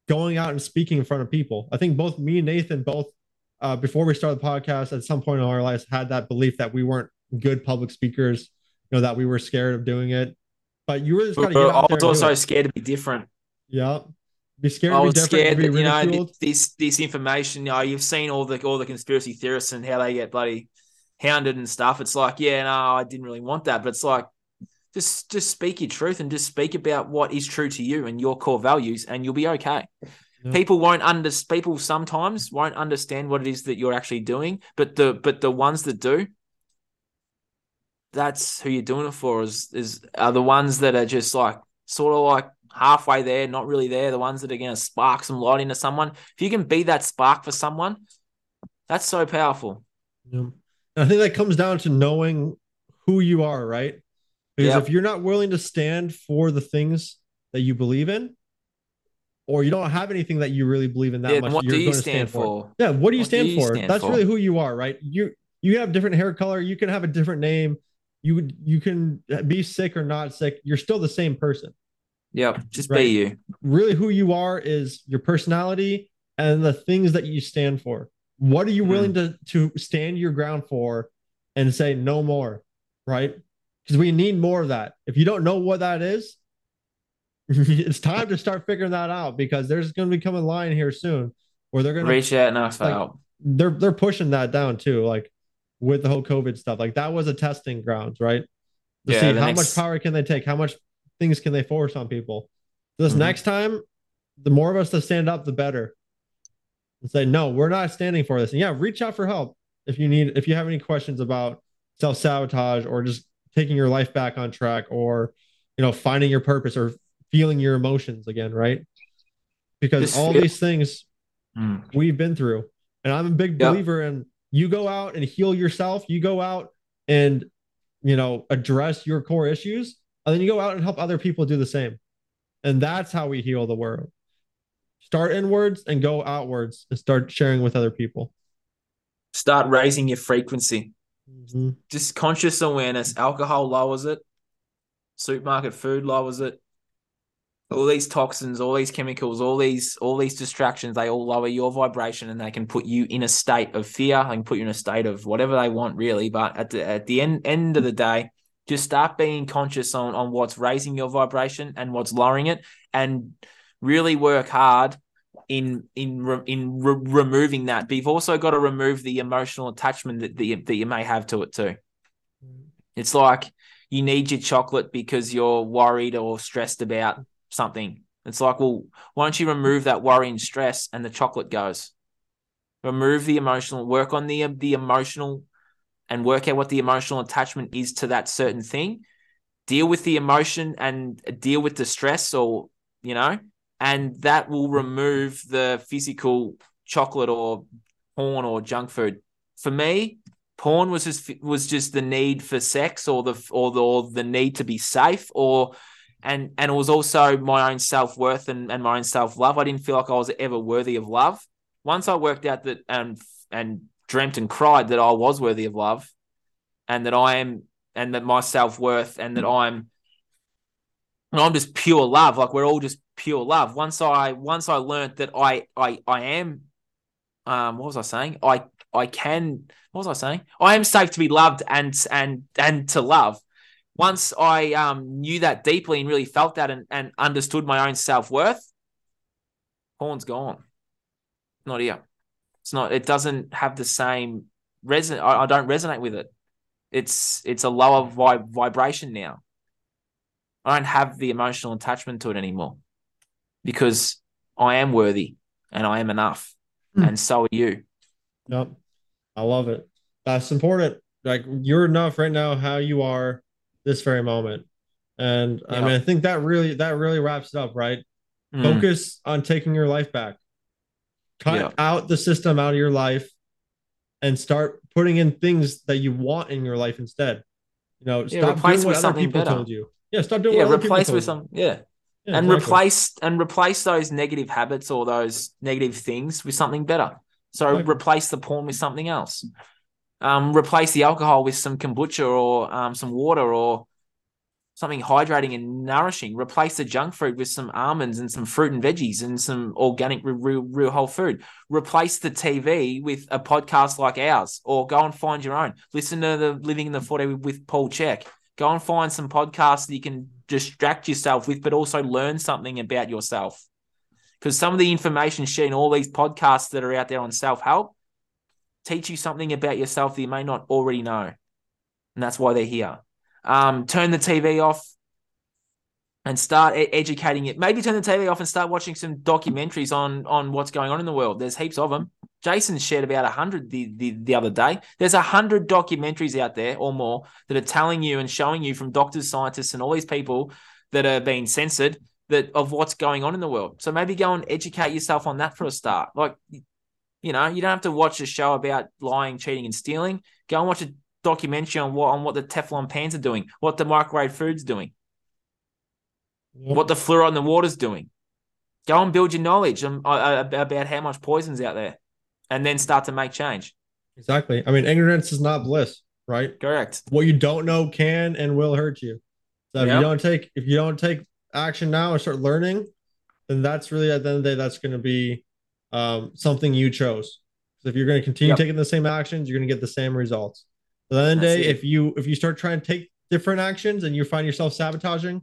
going out and speaking in front of people. I think both me and Nathan both uh, before we started the podcast at some point in our lives had that belief that we weren't good public speakers, you know, that we were scared of doing it. But you really just got to get But I was also it. scared to be different. yeah, be scared I to be was scared that you know this this information. You know, you've seen all the all the conspiracy theorists and how they get bloody hounded and stuff. It's like, yeah, no, I didn't really want that, but it's like just just speak your truth and just speak about what is true to you and your core values, and you'll be okay. Yeah. People won't under people sometimes won't understand what it is that you're actually doing, but the but the ones that do, that's who you're doing it for. Is is are the ones that are just like sort of like halfway there, not really there. The ones that are going to spark some light into someone. If you can be that spark for someone, that's so powerful. Yeah. I think that comes down to knowing who you are, right? Because Yep. if you're not willing to stand for the things that you believe in, or you don't have anything that you really believe in that yeah, much, what you're do you to stand for? Yeah, what do you What do stand you for? stand That's for? really who you are, right? You you have different hair color, you can have a different name, you would you can be sick or not sick, you're still the same person. Yep, just Right. be you. Really who you are is your personality and the things that you stand for. What are you Hmm. willing to to stand your ground for and say no more, right? Because we need more of that. If you don't know what that is, it's time to start figuring that out because there's going to become a line here soon where they're going to Reach out and ask for like- help. they're they're pushing that down too, like with the whole COVID stuff. Like that was a testing grounds, right? To Yeah, see how next- much power can they take, how much things can they force on people. This Mhm. next time, the more of us that stand up, the better. And say, no, we're not standing for this. And yeah, reach out for help if you need if you have any questions about self-sabotage or just taking your life back on track or you know, finding your purpose or feeling your emotions again, right? Because Just all these things Mm. we've been through. And I'm a big believer in you go out and heal yourself, you go out and you know address your core issues, and then you go out and help other people do the same. And that's how we heal the world. Start inwards and go outwards and start sharing with other people. Start raising your frequency. Mhm. Just conscious awareness. Alcohol lowers it. Supermarket food lowers it. All these toxins, all these chemicals, all these all these distractions, they all lower your vibration and they can put you in a state of fear. They can put you in a state of whatever they want, really. But at the at the end end of the day, just start being conscious on, on what's raising your vibration and what's lowering it, and really work hard in in re, in re- removing that. But you've also got to remove the emotional attachment that, that, you, that you may have to it too. Mm-hmm. It's like you need your chocolate because you're worried or stressed about something. It's like, well, why don't you remove that worry and stress and the chocolate goes? Remove the emotional, work on the the emotional and work out what the emotional attachment is to that certain thing. Deal with the emotion and deal with the stress or, you know, and that will remove the physical chocolate or porn or junk food. For me, porn was just was just the need for sex or the or the, or the need to be safe or and and it was also my own self-worth and, and my own self-love. I didn't feel like I was ever worthy of love. Once I worked out that and and dreamt and cried that I was worthy of love, and that I am, and that my self worth, and that I'm, and I'm just pure love. Like we're all just pure love. Once I once I learned that I I I am, um, what was I saying? I I can. What was I saying? I am safe to be loved and and and to love. Once I um knew that deeply and really felt that and, and understood my own self worth, porn's gone. Not here. It's not. It doesn't have the same reson. I, I don't resonate with it. It's it's a lower vi- vibration now. I don't have the emotional attachment to it anymore because I am worthy and I am enough, mm. and so are you. Yep, I love it. That's important. Like you're enough right now, how you are this very moment, and yep. I mean, I think that really that really wraps it up, right? Mm. Focus on taking your life back. Cut yep. out the system out of your life, and start putting in things that you want in your life instead. You know, yeah, stop doing what other people better. told you. Yeah, stop doing yeah, replace with some yeah. yeah and exactly. replace and replace those negative habits or those negative things with something better. So replace the porn with something else. Um, replace the alcohol with some kombucha or um, some water or something hydrating and nourishing. Replace the junk food with some almonds and some fruit and veggies and some organic, real, real whole food. Replace the TV with a podcast like ours, or go and find your own. Listen to the Living in the 4D with Paul Chek. Go and find some podcasts that you can distract yourself with, but also learn something about yourself. Because some of the information shared in all these podcasts that are out there on self help teach you something about yourself that you may not already know. And that's why they're here. Um, turn the TV off and start educating it. Maybe turn the TV off and start watching some documentaries on on what's going on in the world. There's heaps of them. Jason shared about a hundred the, the the other day. There's a hundred documentaries out there or more that are telling you and showing you from doctors, scientists, and all these people that are being censored that of what's going on in the world. So maybe go and educate yourself on that for a start. Like, you know, you don't have to watch a show about lying, cheating, and stealing. Go and watch a documentary on what on what the Teflon pans are doing, what the microwave food's doing, yep. what the fluoride in the water's doing. Go and build your knowledge uh, uh, about how much poison's out there, and then start to make change. Exactly. I mean, ignorance is not bliss, right? Correct. What you don't know can and will hurt you. So if yep. you don't take if you don't take action now and start learning, then that's really at the end of the day that's going to be um, something you chose. So if you're going to continue yep. taking the same actions, you're going to get the same results. At the end of the day, if you if you start trying to take different actions and you find yourself sabotaging,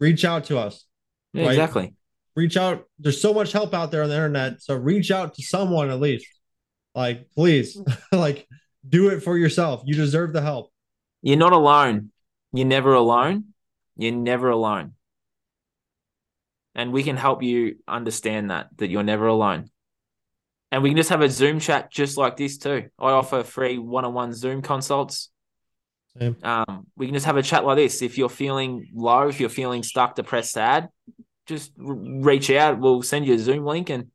reach out to us. Yeah, right? Exactly. Reach out. There's so much help out there on the internet. So reach out to someone at least. Like, please, like do it for yourself. You deserve the help. You're not alone. You're never alone. You're never alone. And we can help you understand that, that you're never alone and we can just have a Zoom chat just like this too. I offer free one-on-one Zoom consults. Um, we can just have a chat like this. If you're feeling low, if you're feeling stuck, depressed, sad, just reach out. We'll send you a Zoom link, and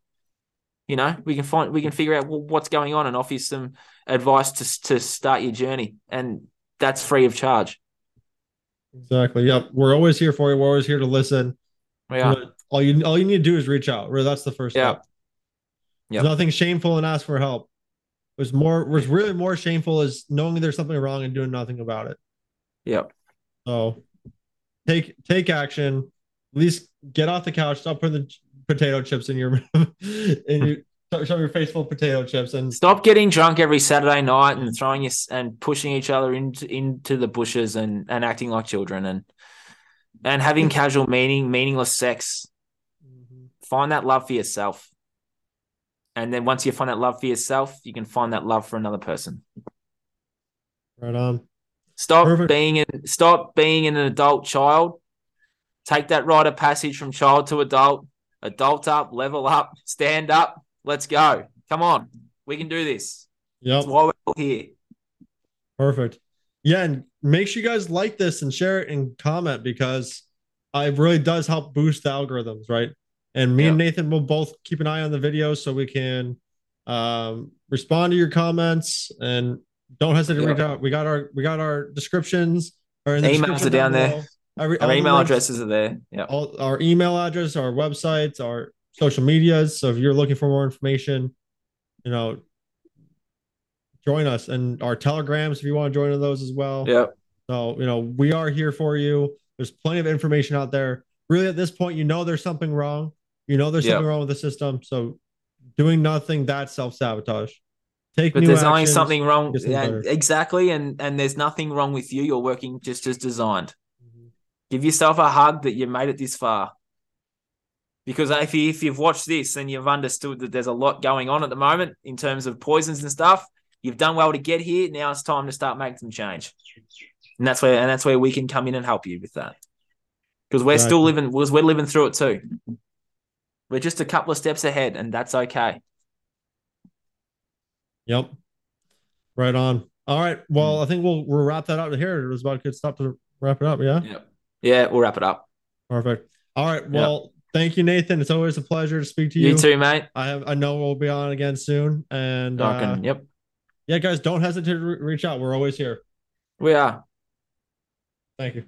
you know we can find we can figure out what's going on and offer you some advice to to start your journey, and that's free of charge. Exactly. Yep. We're always here for you. We're always here to listen. Yeah. All you all you need to do is reach out. That's the first yeah. step. Yep. nothing shameful and ask for help. It Was more was really more shameful is knowing there's something wrong and doing nothing about it. Yep. So take take action. At least get off the couch. Stop putting the potato chips in your in your show your face full of potato chips and stop getting drunk every Saturday night and throwing you and pushing each other into into the bushes and and acting like children and and having casual meaning meaningless sex. Find that love for yourself. And then once you find that love for yourself, you can find that love for another person. Right on. Stop Perfect. being an stop being an adult child. Take that rite of passage from child to adult. Adult up, level up, stand up. Let's go. Come on. We can do this. Yeah. That's why we're here. Perfect. Yeah, and make sure you guys like this and share it and comment because it really does help boost the algorithms, right? And me and Nathan will both keep an eye on the video so we can um, respond to your comments and don't hesitate to reach out. We got our we got our descriptions or in the emails are down there. Every, our email links, addresses are there. Yeah. All our email address, our websites, our social medias. So if you're looking for more information, you know, join us and our telegrams if you want to join in those as well. Yeah. So, you know, we are here for you. There's plenty of information out there. Really, at this point, you know there's something wrong. You know there's something wrong with the system. So, doing nothing, that's self sabotage. Take But there's only something wrong. Yeah, exactly. And and there's nothing wrong with you. You're working just as designed. Mm-hmm. Give yourself a hug that you made it this far. Because if you if you've watched this and you've understood that there's a lot going on at the moment in terms of poisons and stuff, you've done well to get here. Now it's time to start making some change. And that's where and that's where we can come in and help you with that. Because we're still living because we're living through it too. We're just a couple of steps ahead, and that's okay. Yep. Right on. All right. Well, I think we'll we'll wrap that up here. It was about a good stop to wrap it up. Yeah. Yeah. Yeah, we'll wrap it up. Perfect. All right. Well, thank you, Nathan. It's always a pleasure to speak to You, you. too, mate. I have I know we'll be on again soon. And uh, yep. yeah, guys, don't hesitate to re- reach out. We're always here. We are. Thank you.